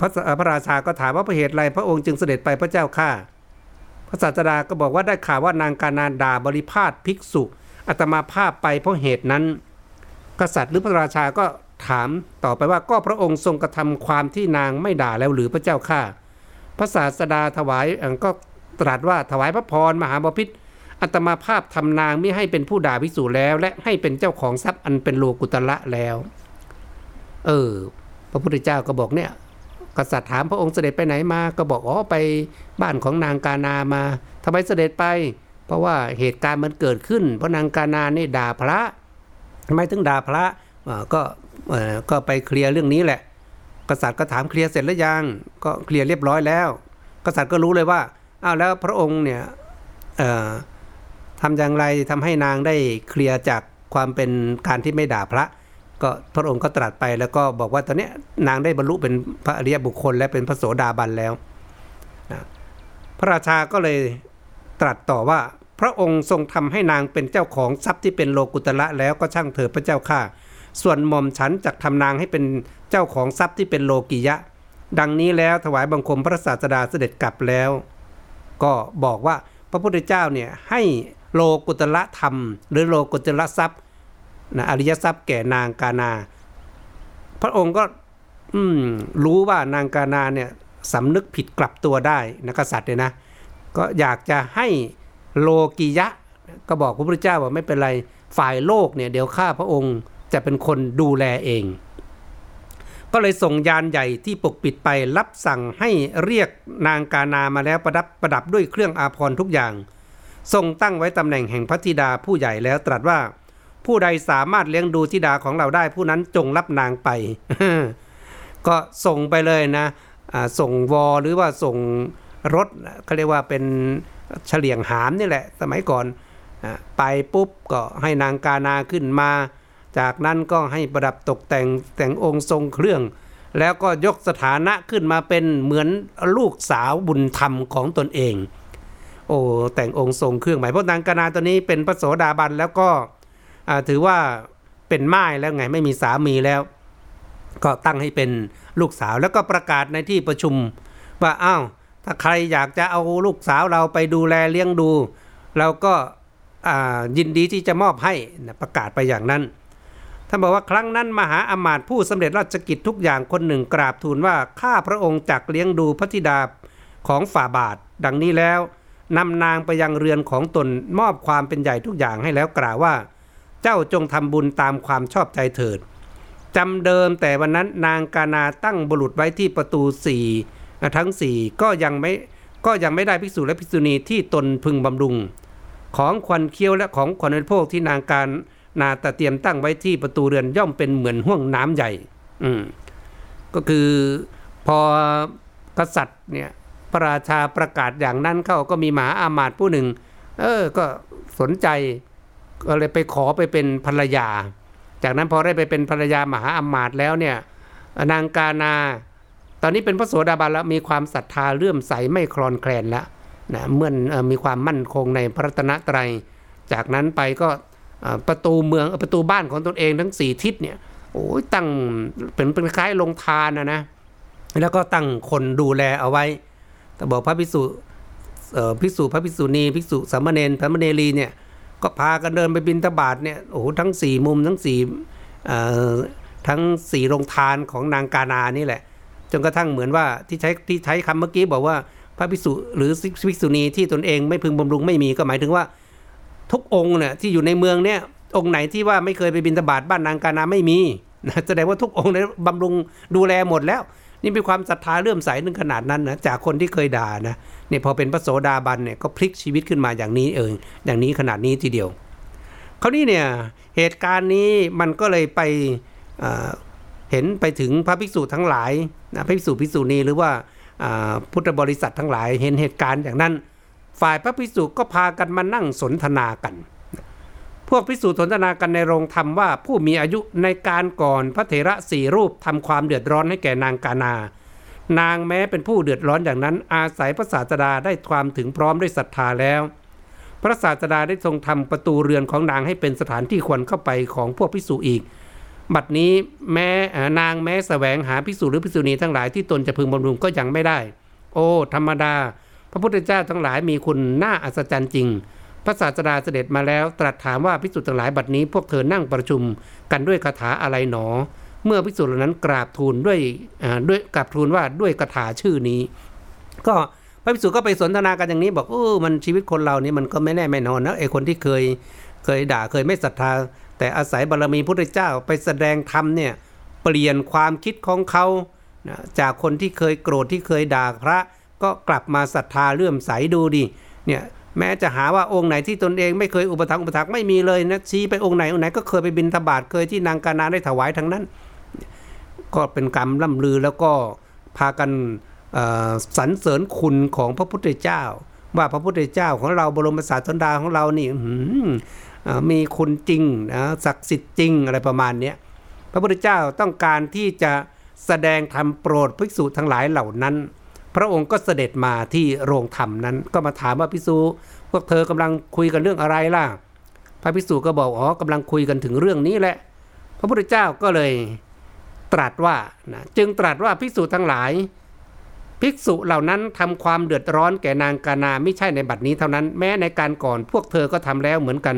พระพระราชาก็ถามว่าเพราะเหตุไรพระองค์จึงเสด็จไปพระเจ้าข้าพระศาสดาก็บอกว่าได้ข่าวว่านางกานาด่าบริพาทภิกษุอัตมาภาพไปเพราะเหตุนั้น กษัตริย์หรือพระราชาก็ถามต่อไปว่าก็พระองค์ทรงกระทำความที่นางไม่ด่าแล้วหรือพระเจ้าข้าพระศาสดาถวายก็ตรัสว่าถวายพระพรมหาบพิษ อัตมาภาพทำนางไม่ให้เป็นผู้ด่าภิกษุแล้ว และให้เป็นเจ้าของทรัพย์อันเป็นโลกุตละแล้ว เออ พระพุทธเจ้าก็บอกเนี่ย กษัตริย์ถามพระองค์เสด็จไปไหนมา ก็บอกอ๋อไปบ้านของนางกานามาทำไมเสด็จไป เพราะว่าเหตุการณ์มันเกิดขึ้น เพราะนางกานานี่ด่าพระทำไมถึงด่าพระก็ก็ไปเคลียร์เรื่องนี้แหละ กษัตริย์ก็ถามเคลียร์เสร็จแล้วยังก็เคลียร์เรียบร้อยแล้ว กษัตริย์ก็รู้เลยว่าอ้าวแล้วพระองค์เนี่ย ทำอย่างไรทำให้นางได้เคลียร์จากความเป็นการที่ไม่ด่าพระ ก็พระองค์ก็ตรัสไปแล้วก็บอกว่าตอนนี้นางได้บรรลุเป็นพระอริยบุคคลและเป็นพระโสดาบันแล้วนะพระราชาก็เลยตรัสต่อว่าพระองค์ทรงทำให้นางเป็นเจ้าของทรัพย์ที่เป็นโลกุตละแล้วก็ช่างเถิดพระเจ้าข้าส่วนหม่อมฉันจักทำนางให้เป็นเจ้าของทรัพย์ที่เป็นโลกิยะ ดังนี้แล้วถวายบังคมพระศาสดาเสด็จกลับแล้ว ก็บอกว่าพระพุทธเจ้าเนี่ยให้ โลกุตละธรรม หรือโลกุตละทรัพย์นะอริยทรัพย์แก่นางกานา พระองค์ก็รู้ว่านางกานาเนี่ยสำนึกผิดกลับตัวได้นะกษัตริย์เนี่ยนะ ก็อยากจะให้โลกิยะ ก็บอกพระพุทธเจ้าว่าไม่เป็นไรฝ่ายโลกเนี่ยเดี๋ยวข้าพระองค์จะเป็นคนดูแลเอง ก็เลยส่งยานใหญ่ที่ปกปิดไปรับสั่งให้เรียกนางกานามาแล้วประดับประดับด้วยเครื่องอาภรณ์ทุกอย่าง ทรงตั้งไว้ตำแหน่งแห่งพระธิดาผู้ใหญ่แล้วตรัสว่า ผู้ใดสามารถเลี้ยงดูธิดาของเราได้ผู้นั้นจงรับนางไป ก็ส่งไปเลยนะส่งวอหรือว่าส่งรถเขาเรียกว่าเป็นเฉลียงหามนี่แหละ สมัยก่อนไปปุ๊บก็ให้นางกานาขึ้นมา จากนั้นก็ให้ประดับตกแต่งแต่งองค์ทรงเครื่อง แล้วก็ยกสถานะขึ้นมาเป็นเหมือนลูกสาวบุญธรรมของตนเอง โอ้แต่งองค์ทรงเครื่องหมายเพราะนางกนาตัวนี้เป็นพระโสดาบันแล้วก็ถือว่าเป็นไม้แล้วไงไม่มีสามีแล้ว ก็ตั้งให้เป็นลูกสาวแล้วก็ประกาศในที่ประชุม ว่าอ้าวถ้าใครอยากจะเอาลูกสาวเราไปดูแลเลี้ยงดูเราก็ยินดีที่จะมอบให้ประกาศไปอย่างนั้นท่านบอกว่าครั้งนั้นมหาอมาตย์ผู้สำเร็จราชกิจทุกอย่างคนหนึ่งกราบทูลว่าข้าพระองค์จักเลี้ยงดูพระธิดาของฝ่าบาท ดังนี้แล้ว นำนางไปยังเรือนของตนมอบความเป็นใหญ่ทุกอย่างให้แล้วกล่าวว่า เจ้าจงทำบุญตามความชอบใจเถิดจำเดิมแต่วันนั้นนางกานาตั้งบุรุษไว้ที่ประตูสี่ทั้งสี่ก็ยังไม่ก็ยังไม่ได้ภิกษุและภิกษุณีที่ตนพึงบำรุง ของควันเคี้ยวและของควันบริโภคที่นางการนาตะเตรียมตั้งไว้ที่ประตูเรือนย่อมเป็นเหมือนห่วงน้ำใหญ่ อืก็คือพอกษัตริย์เนี่ย พระราชาประกาศอย่างนั้นเข้าก็มีหมาอามาตผู้หนึ่ง เออ ก็สนใจก็เลยไปขอไปเป็นภรรยา จากนั้นพอได้ไปเป็นภรรยามหาอามาตแล้วเนี่ยนางกานา ตอนนี้เป็นพระโสดาบันแล้วมีความศรัทธาเลื่อมใสไม่คลอนแคลนแล้วนะเมื่อมีความมั่นคงในพระรัตนตรัย จากนั้นไปก็ประตูเมืองประตูบ้านของตนเองทั้งสี่ทิศเนี่ยโอ้ยตั้งเป็นเป็นคล้ายลงทานนะนะแล้วก็ตั้งคนดูแลเอาไว้ แต่บอกพระภิกษุภิกษุพระภิกษุณีภิกษุสามเณรพระมเนรีเนี่ยก็พากันเดินไปบินตบาทเนี่ยโอ้โหทั้งสี่มุมทั้งสี่ทั้งสี่โรงทานของนางกานานี่แหละ จนกระทั่งเหมือนว่าที่ใช้ที่ใช้คำเมื่อกี้บอกว่าพระภิกษุหรือภิกษุณีที่ตนเองไม่พึงบำรุงไม่มีก็หมายถึงว่า ทุกองค์เนี่ยที่อยู่ในเมืองเนี่ยองค์ไหนที่ว่าไม่เคยไปบินตบาทบ้านนางกานาไม่มีนะแสดงว่าทุกองค์ได้บำรุงดูแลหมดแล้ว นี่เป็นความศรัทธาเลื่อมใสนึงขนาดนั้นนะจากคนที่เคยด่านะเนี่ยพอเป็นพระโสดาบันเนี่ยก็พลิกชีวิตขึ้นมาอย่างนี้เองอย่างนี้ขนาดนี้ทีเดียวคราวนี้เนี่ยเหตุการณ์นี้มันก็เลยไปเห็นไปถึงพระภิกษุทั้งหลายนะพระภิกษุภิกษุณีหรือว่าพุทธบริษัททั้งหลาย เห็นเหตุการณ์อย่างนั้น ฝ่ายพระภิกษุก็พากันมานั่งสนทนากัน พวกพิสูจน์สนทนากันในโรงธรรมว่าผู้มีอายุในการก่อนพระเถระสี่รูปทำความเดือดร้อนให้แก่นางกานา นางแม้เป็นผู้เดือดร้อนอย่างนั้น อาศัยพระศาสดาได้ความถึงพร้อมด้วยศรัทธาแล้ว พระศาสดาได้ทรงทำประตูเรือนของนางให้เป็นสถานที่ควรเข้าไปของพวกพิสูจอีก บัดนี้แม้นางแม้แสวงหาพิสูจหรือพิสูจนีทั้งหลายที่ตนจะพึงบำรุงก็ยังไม่ได้ โอ้ ธรรมดา พระพุทธเจ้าทั้งหลายมีคุณน่าอัศจรรย์จริง พระศาสดาเสด็จมาแล้วตรัสถามว่าภิกษุทั้งหลายบัดนี้พวกเธอนั่งประชุมกันด้วยคาถาอะไรหนอ เมื่อภิกษุเหล่านั้นกราบทูลด้วยด้วยกราบทูลว่าด้วยคาถาชื่อนี้ ก็พระภิกษุก็ไปสนทนากันอย่างนี้บอกโอ้มันชีวิตคนเรานี่มันก็ไม่แน่ไม่นอนนะไอคนที่เคยเคยด่าเคยไม่ศรัทธา แต่อาศัยบารมีพุทธเจ้าไปแสดงธรรมเนี่ยเปลี่ยนความคิดของเขาจากคนที่เคยโกรธที่เคยด่าพระ ก็กลับมาศรัทธาเลื่อมใสดูดิเนี่ย แม้จะหาว่าองค์ไหนที่ตนเองไม่เคยอุปถัมภ์อุปถัมภ์ไม่มีเลยนะชี้ไปองค์ไหนองค์ไหนก็เคยไปบินทบาทเคยที่นางกานาได้ถวายทั้งนั้น ก็เป็นกรรมล่ำลือแล้วก็พากันสรรเสริญคุณของพระพุทธเจ้า ว่าพระพุทธเจ้าของเราบรมศาสดาของเรานี่มีคุณจริงนะศักดิ์สิทธิ์จริงอะไรประมาณนี้พระพุทธเจ้าต้องการที่จะแสดงธรรมโปรดภิกษุทั้งหลายเหล่านั้น พระองค์ก็เสด็จมาที่โรงธรรมนั้น ก็มาถามว่าภิกษุพวกเธอกำลังคุยกันเรื่องอะไรล่ะ พระภิกษุก็บอกอ๋อกำลังคุยกันถึงเรื่องนี้แหละ พระพุทธเจ้าก็เลยตรัสว่านะจึงตรัสว่าภิกษุทั้งหลาย ภิกษุเหล่านั้นทำความเดือดร้อนแก่นางกานาไม่ใช่ในบัดนี้เท่านั้นแม้ในการก่อนพวกเธอก็ทำแล้วเหมือนกัน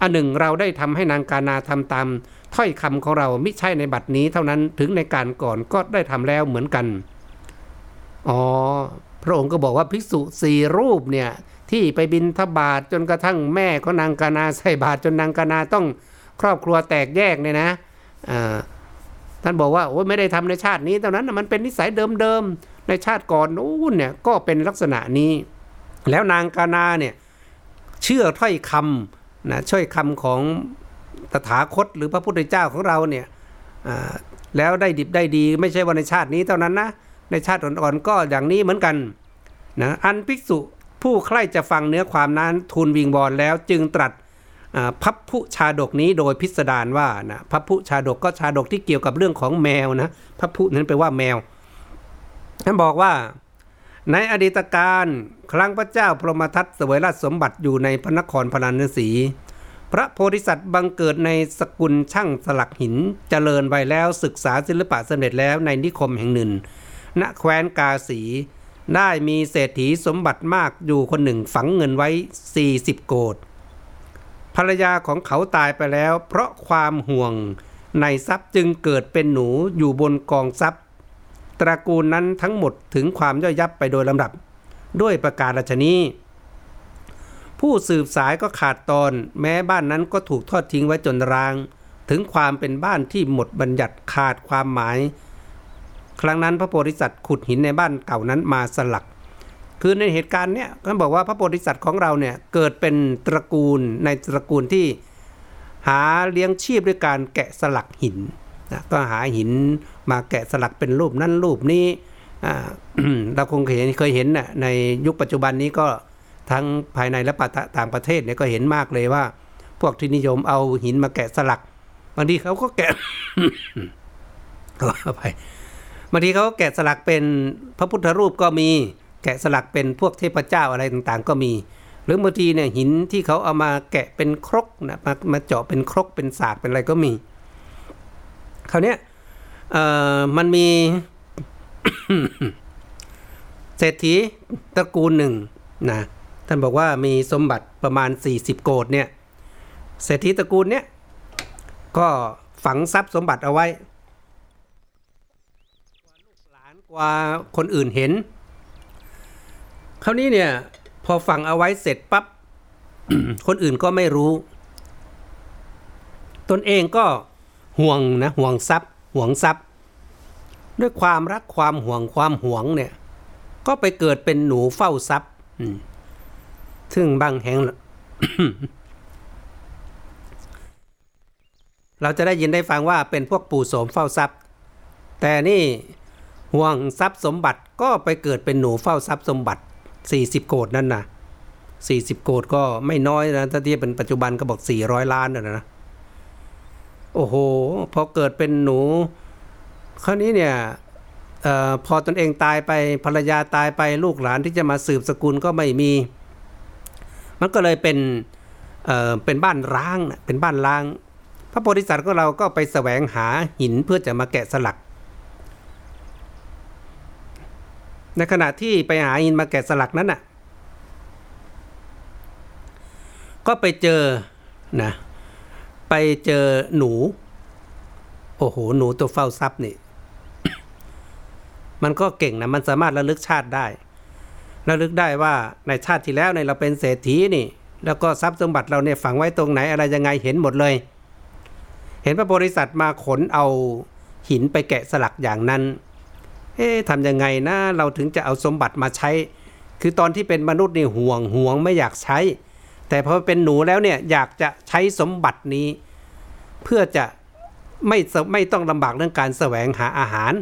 อันหนึ่งเราได้ทำให้นางกานาทำตามถ้อยคำของเราไม่ใช่ในบัดนี้เท่านั้นถึงในการก่อนก็ได้ทำแล้วเหมือนกัน อ๋อ พระองค์ก็บอกว่าภิกษุสี่รูปเนี่ยที่ไปบินทบาทจนกระทั่งแม่ของนางกานาใส่บาตรจนนางกานาต้องครอบครัวแตกแยกเนี่ยนะท่านบอกว่าโอ้ไม่ได้ทำในชาตินี้เท่านั้นมันเป็นนิสัยเดิมๆในชาติก่อนนู้นเนี่ยก็เป็นลักษณะนี้ แล้วนางกานาเนี่ยเชื่อถ้อยคำนะช่วยคำของตถาคตหรือพระพุทธเจ้าของเราเนี่ยแล้วได้ดิบได้ดี ไม่ใช่ว่าในชาตินี้เท่านั้นนะ ในชาติอ่อนๆก็อย่างนี้เหมือนกันนะอันภิกษุผู้ใคร่จะฟังเนื้อความนั้นทูลวิงบอลแล้วจึงตรัสพับผู้ชาดกนี้โดยพิสดารว่านะพับผู้ชาดกก็ชาดกที่เกี่ยวกับเรื่องของแมวนะพับผู้นั้นแปลว่าแมวท่านบอกว่าในอดีตการครั้งพระเจ้าพรหมทัตเสวยราชสมบัติอยู่ในพระนครพนันสีพระโพธิสัตว์บังเกิดในสกุลช่างสลักหินเจริญไปแล้วศึกษาศิลปะสำเร็จแล้วในนิคมแห่งหนึ่ง ณแคว้นกาสี ได้มีเศรษฐีสมบัติมากอยู่คนหนึ่งฝังเงินไว้ 40 โกดภรรยาของเขาตายไปแล้ว เพราะความห่วงในทรัพย์จึงเกิดเป็นหนูอยู่บนกองทรัพย์ ตระกูลนั้นทั้งหมดถึงความย่อยยับไปโดยลำดับ ด้วยประการราชนีผู้สืบสายก็ขาดตอน แม้บ้านนั้นก็ถูกทอดทิ้งไว้จนร้าง ถึงความเป็นบ้านที่หมดบัญญัติขาดความหมาย ครั้งนั้นพระโพธิสัตว์ขุดหินในบ้านเก่านั้นมาสลัก คือในเหตุการณ์เนี้ยเขาบอกว่าพระโพธิสัตว์ของเราเนี่ยเกิดเป็นตระกูลในตระกูลที่หาเลี้ยงชีพด้วยการแกะสลักหินนะก็หาหินมาแกะสลักเป็นรูปนั้นรูปนี้เราคงเคยเห็นเคยเห็นนะในยุคปัจจุบันนี้ก็ทั้งภายในและต่างประเทศเนี่ยก็เห็นมากเลยว่า พวกที่นิยมเอาหินมาแกะสลักบางทีเขาก็แกะไป บางทีเขาแกะสลักเป็นพระพุทธรูปก็มี แกะสลักเป็นพวกเทพเจ้าอะไรต่างๆ ก็มี หรือบางทีเนี่ยหินที่เขาเอามาแกะเป็นครกนะมามาเจาะเป็นครกเป็นสากเป็นอะไรก็มีคราวนี้มันมีเศรษฐีตระกูลหนึ่งนะท่านบอกว่ามีสมบัติประมาณ 40 โกดเนี่ยเศรษฐีตระกูลเนี่ยก็ฝังทรัพย์สมบัติเอาไว้ลู กว่าคนอื่นเห็น คราวนี้เนี่ยพอฝังเอาไว้เสร็จปับ๊บคนอื่นก็ไม่รู้ ตนเองก็ห่วงนะห่วงทรัพย์ห่วงทรัพย์ ด้วยความรักความห่วงความห่วงเนี่ย ก็ไปเกิดเป็นหนูเฝ้าทรัพย์ซึ่งบางแห่งเราจะได้ยินได้ฟังว่าเป็นพวกปู่โสมเฝ้าทรัพย์ แต่นี่ ห่วงทรัพย์สมบัติก็ไปเกิดเป็นหนูเฝ้าทรัพย์สมบัติ 40 โกดนั่นนะ40 โกดก็ไม่น้อยนะถ้าเทียบเป็นปัจจุบันก็บอก 400 ล้านนะนะโอ้โหพอเกิดเป็นหนูคราวนี้เนี่ยออพอตนเองตายไปภรรยาตายไปลูกหลานที่จะมาสืบสกุลก็ไม่มี มันก็เลยเป็นเเป็นบ้านร้างเป็นบ้านร้าง พระโพธิสัตว์ก็เราก็ไปแสวงหาหินเพื่อจะมาแกะสลัก ในขณะที่ไปหาหินมาแกะสลักนั้นน่ะ ก็ไปเจอนะไปเจอหนู โอ้โห หนูตัวเฝ้าทรัพย์นี่ มันก็เก่งนะ มันสามารถระลึกชาติได้ ระลึกได้ว่าในชาติที่แล้วในเราเป็นเศรษฐีนี่ แล้วก็ทรัพย์สมบัติเราเนี่ยฝังไว้ตรงไหนอะไรยังไงเห็นหมดเลย เห็นพระบริษัทมาขนเอาหินไปแกะสลักอย่างนั้น เอ๊ะทำยังไงนะ เราถึงจะเอาสมบัติมาใช้ คือตอนที่เป็นมนุษย์นี่ห่วงห่วงไม่อยากใช้ แต่พอเป็นหนูแล้วเนี่ยอยากจะใช้สมบัตินี้ เพื่อจะไม่ไม่ต้องลำบากเรื่องการแสวงหาอาหาร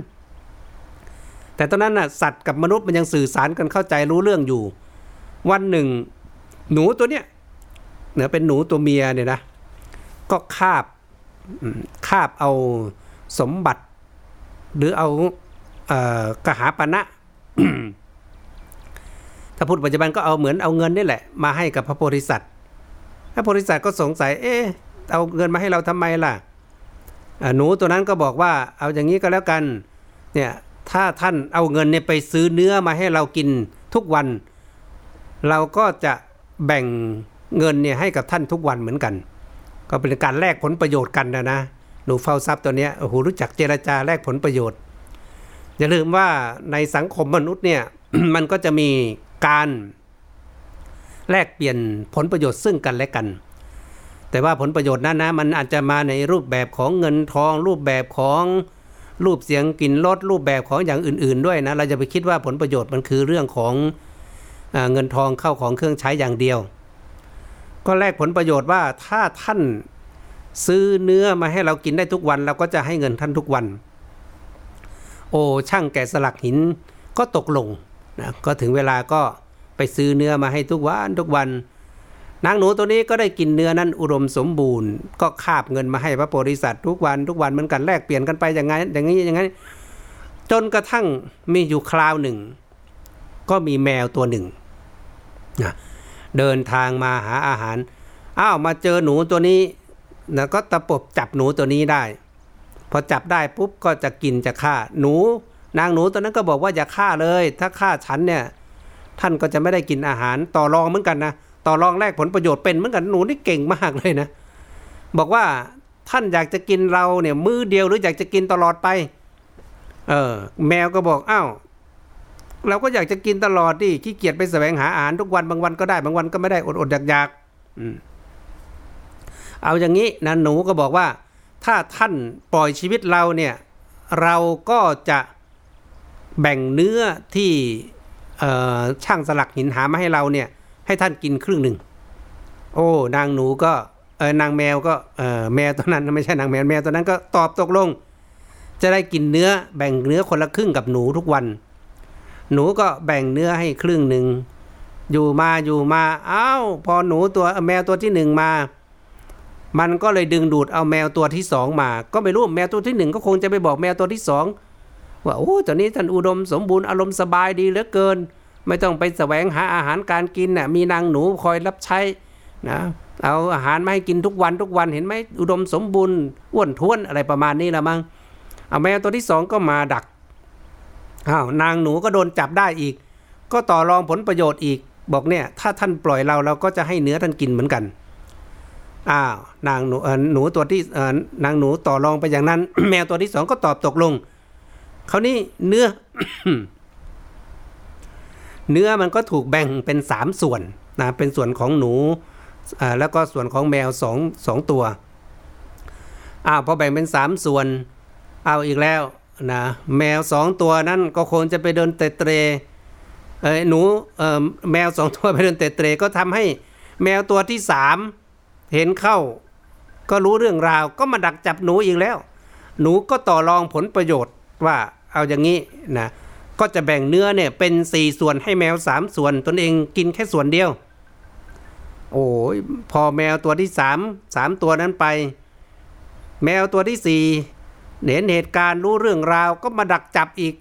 แต่ตอนนั้นน่ะสัตว์กับมนุษย์มันยังสื่อสารกันเข้าใจรู้เรื่องอยู่ วันหนึ่ง หนูตัวเนี้ยเนือเป็นหนูตัวเมียเนี่ยนะก็คาบคาบเอาสมบัติ หรือเอา กหาปณะถ้าพูดปัจจุบันก็เอาเหมือนเอาเงินนี่แหละ มาให้กับพระโพธิสัตว์ พระโพธิสัตว์ก็สงสัย เอ๊ะเอาเงินมาให้เราทำไมล่ะ หนูตัวนั้นก็บอกว่าเอาอย่างนี้ก็แล้วกัน เนี่ยถ้าท่านเอาเงินเนี่ยไปซื้อเนื้อมาให้เรากินทุกวัน เราก็จะแบ่งเงินเนี่ยให้กับท่านทุกวันเหมือนกัน ก็เป็นการแลกผลประโยชน์กันนะนะ หนูเฝ้าทรัพย์ตัวนี้โอ้โหรู้จักเจรจาแลกผลประโยชน์ อย่าลืมว่าในสังคมมนุษย์เนี่ยมันก็จะมีการแลกเปลี่ยนผลประโยชน์ซึ่งกันและกัน แต่ว่าผลประโยชน์นั้นนะมันอาจจะมาในรูปแบบของเงินทอง รูปแบบของรูปเสียงกลิ่นรสรูปแบบของอย่างอื่น ๆ ด้วยนะเราจะไปคิดว่าผลประโยชน์มันคือเรื่องของเงินทองเข้าของเครื่องใช้อย่างเดียว ก็แลกผลประโยชน์ว่าถ้าท่านซื้อเนื้อมาให้เรากินได้ทุกวัน เราก็จะให้เงินท่านทุกวัน โอ้ช่างแกะสลักหินก็ตกลงนะก็ถึงเวลาก็ไปซื้อเนื้อมาให้ทุกวันทุกวัน นางหนูตัวนี้ก็ได้กินเนื้อนั้นอุดมสมบูรณ์ ก็คาบเงินมาให้พระโพธิสัตว์ทุกวันทุกวันเหมือนกันแลกเปลี่ยนกันไปอย่างไงอย่างนี้อย่างนั้นจนกระทั่งมีอยู่คราวหนึ่ง ก็มีแมวตัวหนึ่งนะเดินทางมาหาอาหารอ้าวมาเจอหนูตัวนี้นะก็ตะปบจับหนูตัวนี้ได้ พอจับได้ปุ๊บก็จะกินจะฆ่า หนู นางหนูตัวนั้นก็บอกว่าอย่าฆ่าเลย ถ้าฆ่าฉันเนี่ย ท่านก็จะไม่ได้กินอาหารต่อรองเหมือนกันนะต่อรองแลกผลประโยชน์เป็นเหมือนกันหนูนี่เก่งมากเลยนะ บอกว่าท่านอยากจะกินเราเนี่ยมือเดียวหรืออยากจะกินตลอดไป เออแมวก็บอกอ้าวเราก็อยากจะกินตลอดดิขี้เกียจไปแสวงหาอาหารทุกวันบางวันก็ได้บางวันก็ไม่ได้อดอดอยากอยากเอาอย่างนี้นะหนูก็บอกว่า ถ้าท่านปล่อยชีวิตเราเนี่ย เราก็จะแบ่งเนื้อที่ช่างสลักหินหามาให้เราเนี่ย ให้ท่านกินครึ่งหนึ่ง โอ้ นางหนูก็เออนางแมวก็เออแมวตัวนั้นไม่ใช่นางแมวแมวตัวนั้นก็ตอบตกลง จะได้กินเนื้อแบ่งเนื้อคนละครึ่งกับหนูทุกวัน หนูก็แบ่งเนื้อให้ครึ่งหนึ่งอยู่มาอยู่มาอ้าวพอหนูตัวแมวตัวที่หนึ่งมา มันก็เลยดึงดูดเอาแมวตัวที่สองมา ก็ไม่รู้แมวตัวที่หนึ่งก็คงจะไปบอกแมวตัวที่สองว่าโอ้ตอนนี้ท่านอุดมสมบูรณ์อารมณ์สบายดีเหลือเกิน ไม่ต้องไปแสวงหาอาหารการกินน่ะมีนางหนูคอยรับใช้นะเอาอาหารมาให้กินทุกวันทุกวันเห็นไหมอุดมสมบูรณ์อ้วนท้วนอะไรประมาณนี้ละมั้งเอาแมวตัวที่สองก็มาดักอ้าวนางหนูก็โดนจับได้อีก ก็ต่อรองผลประโยชน์อีก บอกเนี่ยถ้าท่านปล่อยเราเราก็จะให้เนื้อท่านกินเหมือนกันอ้าว นางหนูหนูตัวที่นางหนูต่อรองไปอย่างนั้น แมวตัวที่สองก็ตอบตกลงคราวนี้เนื้อ เนื้อมันก็ถูกแบ่งเป็นสามส่วนนะเป็นส่วนของหนูแล้วก็ส่วนของแมวสองสองตัวอ้าวพอแบ่งเป็นสามส่วนเอาอีกแล้วนะแมวสองตัวนั้นก็คงจะไปเดินเตะเตรเอ้หนูเออแมวสองตัวไปเดินเตะเตรก็ทำให้แมวตัวที่สามเห็นเข้า ก็รู้เรื่องราวก็มาดักจับหนูอีกแล้ว หนูก็ต่อรองผลประโยชน์ว่าเอาอย่างนี้นะก็จะแบ่งเนื้อเนี่ยเป็นสี่ส่วนให้แมวสามส่วน ตนเองกินแค่ส่วนเดียว โอ้ยพอแมวตัวที่สามสามตัวนั้นไป แมวตัวที่สี่เห็นเหตุการณ์รู้เรื่องราวก็มาดักจับอีก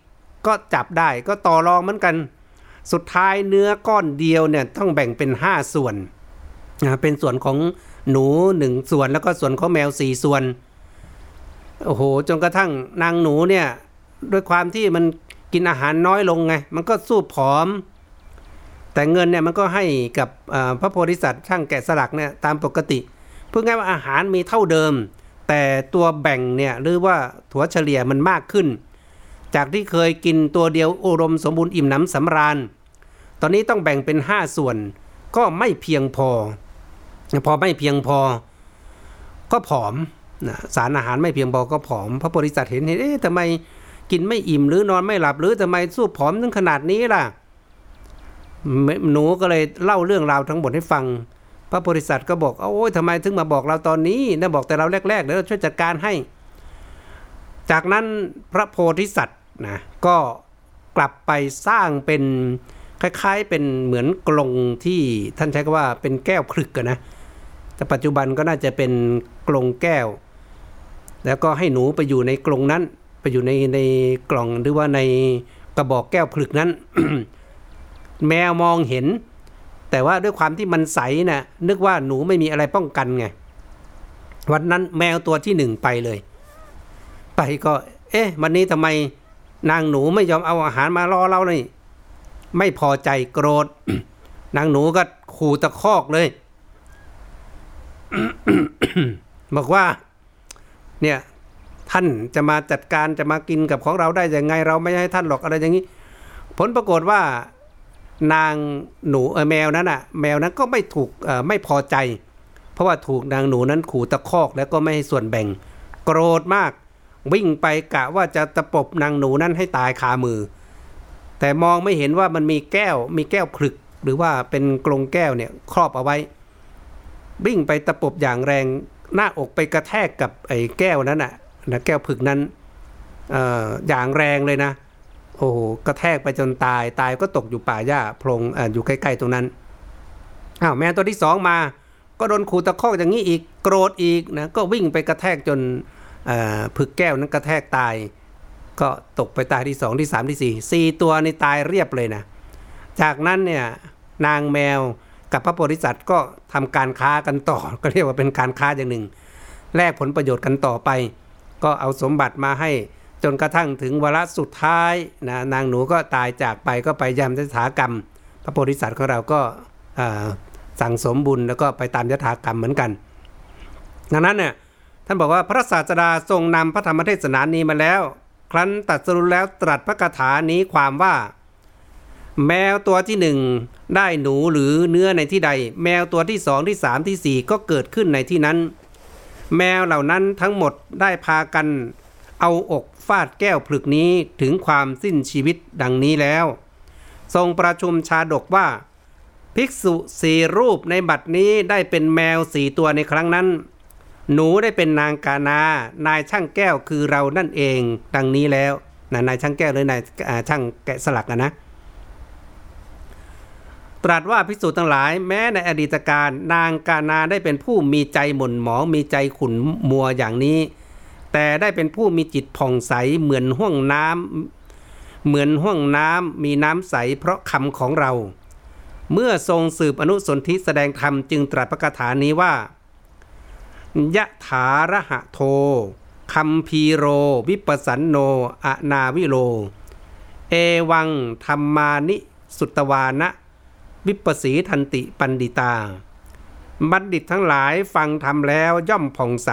ก็จับได้ก็ต่อรองเหมือนกัน สุดท้ายเนื้อก้อนเดียวเนี่ยต้องแบ่งเป็นห้าส่วนนะเป็นส่วนของ หนูหนึ่งส่วนแล้วก็ส่วนของแมวสี่ส่วน โอ้โห จนกระทั่งนางหนูเนี่ย ด้วยความที่มันกินอาหารน้อยลงไง มันก็สู้ผอม แต่เงินเนี่ยมันก็ให้กับพระโพธิสัตว์ช่างแกะสลักเนี่ยตามปกติ เพื่อไงว่าอาหารมีเท่าเดิม แต่ตัวแบ่งเนี่ยหรือว่าถั่วเฉลี่ยมันมากขึ้น จากที่เคยกินตัวเดียวอุดมสมบูรณ์อิ่มหนำสำราญ ตอนนี้ต้องแบ่งเป็น 5 ส่วนก็ไม่เพียงพอ พอไม่เพียงพอก็ผอมนะสารอาหารไม่เพียงพอก็ผอม พระโพธิสัตว์เห็นเห็นเอ๊ะทำไมกินไม่อิ่มหรือนอนไม่หลับหรือทำไมสู้ผอมถึงขนาดนี้ล่ะหนูก็เลยเล่าเรื่องราวทั้งหมดให้ฟัง พระโพธิสัตว์ก็บอกโอ้ยทำไมถึงมาบอกเราตอนนี้นะบอกแต่เราแรกๆเดี๋ยวเราช่วยจัดการให้ จากนั้นพระโพธิสัตว์นะก็กลับไปสร้างเป็นคล้ายๆเป็นเหมือนกลงที่ท่านใช้คำว่าเป็นแก้วคลึกกันนะ แต่ปัจจุบันก็น่าจะเป็นกลงแก้ว แล้วก็ให้หนูไปอยู่ในกลงนั้น ไปอยู่ในในกล่องหรือว่าในกระบอกแก้วผลึกนั้น แมวมองเห็น แต่ว่าด้วยความที่มันใสนะ่ะนึกว่าหนูไม่มีอะไรป้องกันไงวันนั้นแมวตัวที่หนึ่งไปเลย ไปก็ เอ๊ะ วันนี้ทำไมนางหนูไม่ยอมเอาอาหารมารอเราเลยไม่พอใจโกรธ นางหนูก็ขู่ตะคอกเลย บอกว่า เนี่ยท่านจะมาจัดการจะมากินกับของเราได้ยังไง เราไม่ให้ท่านหรอกอะไรอย่างนี้ ผลปรากฏว่านางหนูแมวนั้นอะ แมวนั้นก็ไม่ถูกไม่พอใจ เพราะว่าถูกนางหนูนั้นขู่ตะคอกแล้วก็ไม่ให้ส่วนแบ่ง โกรธมาก วิ่งไปกะว่าจะตะปบนางหนูนั้นให้ตายคามือ แต่มองไม่เห็นว่ามันมีแก้วมีแก้วผลึก หรือว่าเป็นกรงแก้วเนี่ยครอบเอาไว้ วิ่งไปตะปบอย่างแรงหน้าอกไปกระแทกกับไอ้แก้วนั้นอะนะแก้วผึกนั้นออย่างแรงเลยนะ โอ้โหกระแทกไปจนตายตายก็ตกอยู่ป่าหญ้าโพรงออยู่ใกล้ๆตรงนั้นอ้าวแมวตัวที่สองมา ก็โดนขู่ตะคอกอย่างนี้อีกโกรธอีกนะก็วิ่งไปกระแทกจนผึกแก้วนั้นกระแทกตาย ก็ตกไปตายที่สองที่สามที่สี่สี่ตัวในตายเรียบเลยนะ จากนั้นเนี่ยนางแมว กับพระโพธิสัตว์ก็ทำการค้ากันต่อ ก็เรียกว่าเป็นการค้าอย่างหนึ่ง แลกผลประโยชน์กันต่อไป ก็เอาสมบัติมาให้จนกระทั่งถึงวาระสุดท้ายนะนางหนูก็ตายจากไปก็ไปยำยถากรรม พระโพธิสัตว์ของเราก็สั่งสมบุญแล้วก็ไปตามยถากรรมเหมือนกัน ดังนั้นเนี่ยท่านบอกว่าพระศาสดาทรงนำพระธรรมเทศนานี้มาแล้ว ครั้นตัดสรุปแล้วตรัสพระคาถานี้ความว่า แมวตัวที่หนึ่งได้หนูหรือเนื้อในที่ใด แมวตัวที่สองที่สามที่สี่ก็เกิดขึ้นในที่นั้น แมวเหล่านั้นทั้งหมดได้พากัน เอาอกฟาดแก้วผลึกนี้ถึงความสิ้นชีวิตดังนี้แล้ว ทรงประชุมชาดกว่า ภิกษุสี่รูปในบัดนี้ได้เป็นแมวสี่ตัวในครั้งนั้น หนูได้เป็นนางกานา นายช่างแก้วคือเรานั่นเอง ดังนี้แล้วนะนายช่างแก้วหรือนายช่างแกะสลักนะนะ ตรัสว่าพิสูจน์ทั้งหลายแม้ในอดีตการนางกานาได้เป็นผู้มีใจหม่นหมองมีใจขุ่นมัวอย่างนี้ แต่ได้เป็นผู้มีจิตผ่องใสเหมือนห้วงน้ำเหมือนห้วงน้ำมีน้ำใสเพราะคำของเรา เมื่อทรงสืบอนุสนธิแสดงธรรมจึงตรัสพระคาถานี้ว่ายะถาระหะโทคัมพีโร วิปสันโนอนาวิโลเอวังธรรมานิสุตวานะ วิปสีทันติปันดิตา บัณฑิตทั้งหลายฟังทำแล้วย่อมผ่องใส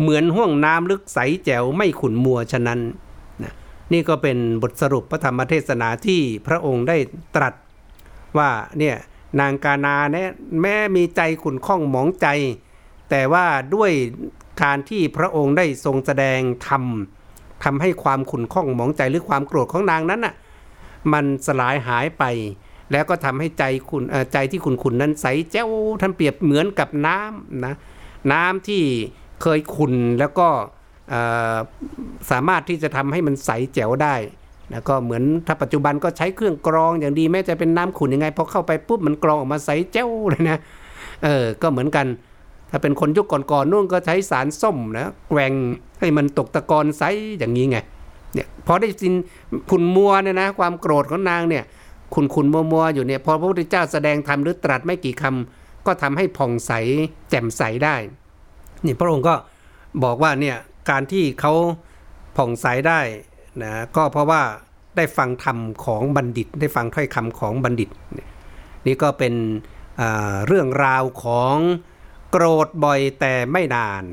เหมือนห้วงน้ำลึกใสแจ๋วไม่ขุนมัวฉะนั้นนะนี่ก็เป็นบทสรุปพระธรรมเทศนาที่พระองค์ได้ตรัสว่าเนี่ยนางกานาเนี่ยแม้มีใจขุนข้องหมองใจ แต่ว่าด้วยการที่พระองค์ได้ทรงแสดงธรรมทำให้ความขุนข้องหมองใจหรือความโกรธของนางนั้นน่ะมันสลายหายไป แล้วก็ทำให้ใจคุณใจที่คุณขุนนั้นใสแจ้วท่านเปรียบเหมือนกับน้ำนะน้ำที่เคยขุนแล้วก็สามารถที่จะทำให้มันใสแจ๋วได้แล้วก็เหมือนถ้าปัจจุบันก็ใช้เครื่องกรองอย่างดีแม้จะเป็นน้ำขุนยังไงพอเข้าไปปุ๊บมันกรองออกมาใสแจ้วเลยนะเออก็เหมือนกัน ถ้าเป็นคนยุคก่อนๆนู่นก็ใช้สารส้มนะแกว่งให้มันตกตะกอนใสอย่างนี้ไงเนี่ยพอได้สินขุนมัวเนี่ยนะความโกรธของนางเนี่ย คุณคุณมัวมัวอยู่เนี่ยพอพระพุทธเจ้าแสดงธรรมหรือตรัสไม่กี่คำก็ทำให้ผ่องใสแจ่มใสได้ นี่พระองค์ก็บอกว่าเนี่ยการที่เขาผ่องใสได้นะก็เพราะว่าได้ฟังธรรมของบัณฑิต ได้ฟังถ้อยคำของบัณฑิต นี่ก็เป็นเรื่องราวของโกรธบ่อยแต่ไม่นาน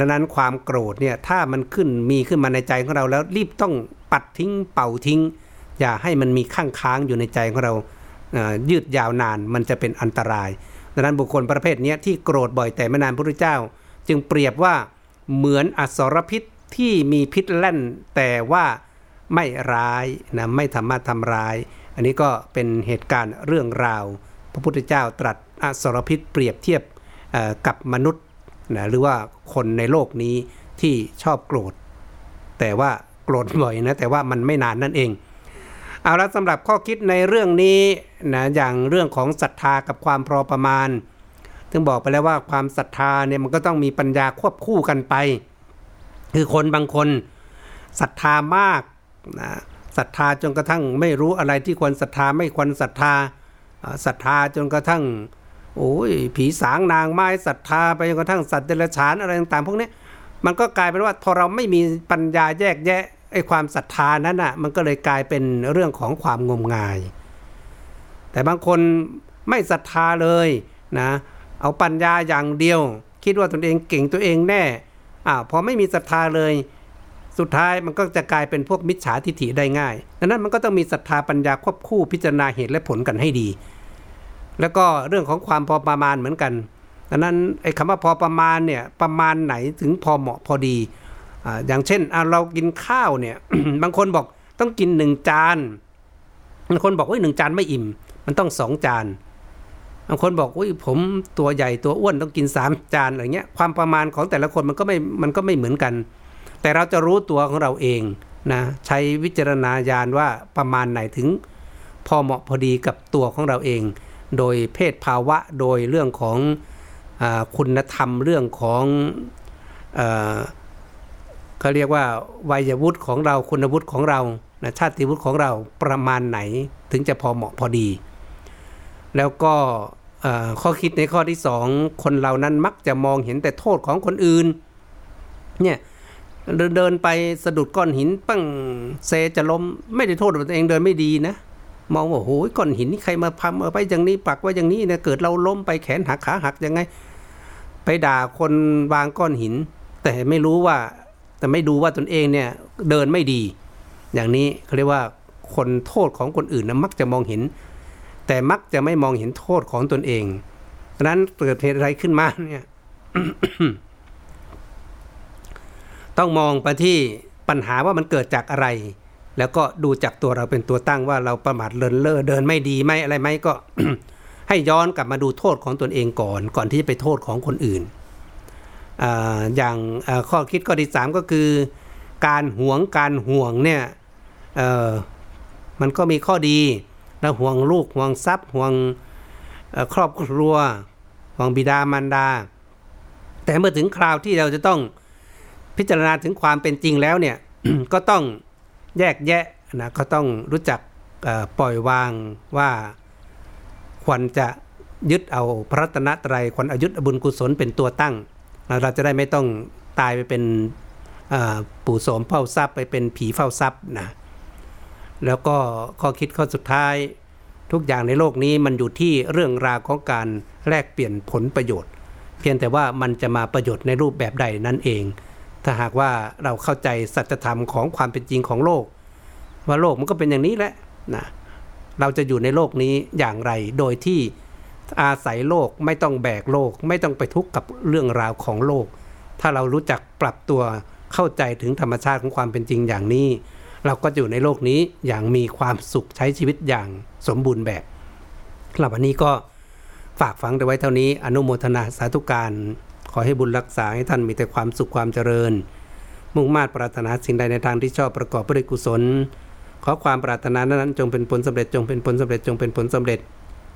ดังนั้นความโกรธเนี่ยถ้ามันขึ้นมีขึ้นมาในใจของเราแล้วรีบต้องปัดทิ้งเป่าทิ้ง อย่าให้มันมีข้างค้างอยู่ในใจของเรายืดยาวนานมันจะเป็นอันตราย ดังนั้นบุคคลประเภทนี้ที่โกรธบ่อยแต่ไม่นานพระพุทธเจ้า จึงเปรียบว่าเหมือนอสรพิษที่มีพิษแล่น แต่ว่าไม่ร้ายนะไม่สามารถทำร้าย อันนี้ก็เป็นเหตุการณ์เรื่องราว พระพุทธเจ้าตรัสอสรพิษเปรียบเทียบกับมนุษย์นะหรือว่าคนในโลกนี้ที่ชอบโกรธ แต่ว่าโกรธบ่อยนะแต่ว่ามันไม่นานนั่นเอง เอาละสำหรับข้อคิดในเรื่องนี้นะอย่างเรื่องของศรัทธากับความพอประมาณถึงบอกไปแล้วว่าความศรัทธาเนี่ยมันก็ต้องมีปัญญาควบคู่กันไป คือคนบางคนศรัทธามากนะศรัทธาจนกระทั่งไม่รู้อะไรที่ควรศรัทธาไม่ควรศรัทธาศรัทธาจนกระทั่งโอ้ยผีสางนางไม้ศรัทธาไปจนกระทั่งสัตว์เดรัจฉานอะไรต่างๆ พวกนี้มันก็กลายเป็นว่าพอเราไม่มีปัญญาแยกแยะ ไอ้ความศรัทธานั้นอะมันก็เลยกลายเป็นเรื่องของความงมงาย แต่บางคนไม่ศรัทธาเลยนะเอาปัญญาอย่างเดียว คิดว่าตนเองเก่งตัวเองแน่อ่าพอไม่มีศรัทธาเลย สุดท้ายมันก็จะกลายเป็นพวกมิจฉาทิฐิได้ง่ายดังนั้นมันก็ต้องมีศรัทธาปัญญาควบคู่พิจารณาเหตุและผลกันให้ดี แล้วก็เรื่องของความพอประมาณเหมือนกันดังนั้นไอ้คำว่าพอประมาณเนี่ยประมาณไหนถึงพอเหมาะพอดี อย่างเช่นเรากินข้าวเนี่ย บางคนบอกต้องกินหนึ่งจานบางคนบอกว่าหนึ่งจานไม่อิ่ม มันต้องสองจานบางคนบอกว่าผมตัวใหญ่ตัวอ้วนต้องกินสามจานอะไรเงี้ยความประมาณของแต่ละคนมันก็ไม่มันก็ไม่เหมือนกัน แต่เราจะรู้ตัวของเราเองนะใช้วิจารณญาณว่าประมาณไหนถึง พอเหมาะพอดีกับตัวของเราเอง โดยเพศภาวะโดยเรื่องของอคุณธรรมเรื่องของ เขาเรียกว่าวัยวุฒิของเราคุณวุฒิของเรานะชาติวุฒิของเราประมาณไหนถึงจะพอเหมาะพอดี แล้วก็ข้อคิดในข้อที่สองคนเรานั้นมักจะมองเห็นแต่โทษของคนอื่นเนี่ยเดินไปสะดุดก้อนหินปั้งเซจะล้มไม่ได้โทษตัวเองเดินไม่ดีนะ มองว่าโอ้ยก้อนหินนี่ใครมาพัมเอาไปอย่างนี้ปักไว้อย่างนี้เนี่ยเกิดเราล้มไปแขนหักขาหักยังไง ไปด่าคนวางก้อนหิน แต่ไม่รู้ว่า แต่ไม่ดูว่าตนเองเนี่ยเดินไม่ดี อย่างนี้เขาเรียกว่าคนโทษของคนอื่นนะมักจะมองเห็น แต่มักจะไม่มองเห็นโทษของตนเองดังนั้นเกิดเหตุอะไรขึ้นมาเนี่ยต้องมองไปที่ปัญหาว่ามันเกิดจากอะไร แล้วก็ดูจากตัวเราเป็นตัวตั้งว่าเราประมาทเลินเล่อเดินไม่ดีไม่อะไรไหมก็ ให้ย้อนกลับมาดูโทษของตนเองก่อน ก่อนที่จะไปโทษของคนอื่น อย่างข้อคิดข้อที่สามก็คือ การหวงการห่วงเนี่ยมันก็มีข้อดีเราห่วงลูกห่วงทรัพย์ห่วงครอบครัวห่วงบิดามารดา แต่เมื่อถึงคราวที่เราจะต้องพิจารณาถึงความเป็นจริงแล้วเนี่ยก็ต้องแยกแยะนะก็ต้องรู้จักปล่อยวางว่าควรจะยึดเอาพระตนะตรัยควรอายุบุญกุศลเป็นตัวตั้ง เราจะได้ไม่ต้องตายไปเป็นปู่โสมเฝ้าทรัพย์ไปเป็นผีเฝ้าทรัพย์นะแล้วก็ข้อคิดข้อสุดท้าย ทุกอย่างในโลกนี้มันอยู่ที่เรื่องราวของการแลกเปลี่ยนผลประโยชน์ เพียงแต่ว่ามันจะมาประโยชน์ในรูปแบบใดนั่นเอง ถ้าหากว่าเราเข้าใจสัจธรรมของความเป็นจริงของโลก ว่าโลกมันก็เป็นอย่างนี้แหละนะเราจะอยู่ในโลกนี้อย่างไรโดยที่ อาศัยโลกไม่ต้องแบกโลก ไม่ต้องไปทุกข์กับเรื่องราวของโลก ถ้าเรารู้จักปรับตัวเข้าใจถึงธรรมชาติของความเป็นจริงอย่างนี้ เราก็อยู่ในโลกนี้อย่างมีความสุขใช้ชีวิตอย่างสมบูรณ์แบบหรับวันนี้ก็ฝากฝังไว้เท่านี้อนุโมทนาสาธุการ ขอให้บุญรักษาให้ท่านมีแต่ความสุขความเจริญ มุ่งมา่ปรารถนาสิ่งใดในทางที่ชอบประกอบด้วยกุศล ขอความปรารถนานั้นจงเป็นผลสำเร็จจงเป็นผลสำเร็จจงเป็นผลสำเร็จ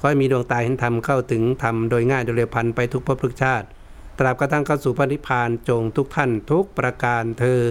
ขอให้มีดวงตาเห็นธรรมเข้าถึงธรรมโดยง่ายโดยเร็วพันไปทุกภพทุกชาติ ตราบกระทั่งเข้าสู่พระนิพพานจงทุกท่านทุกประการเทอ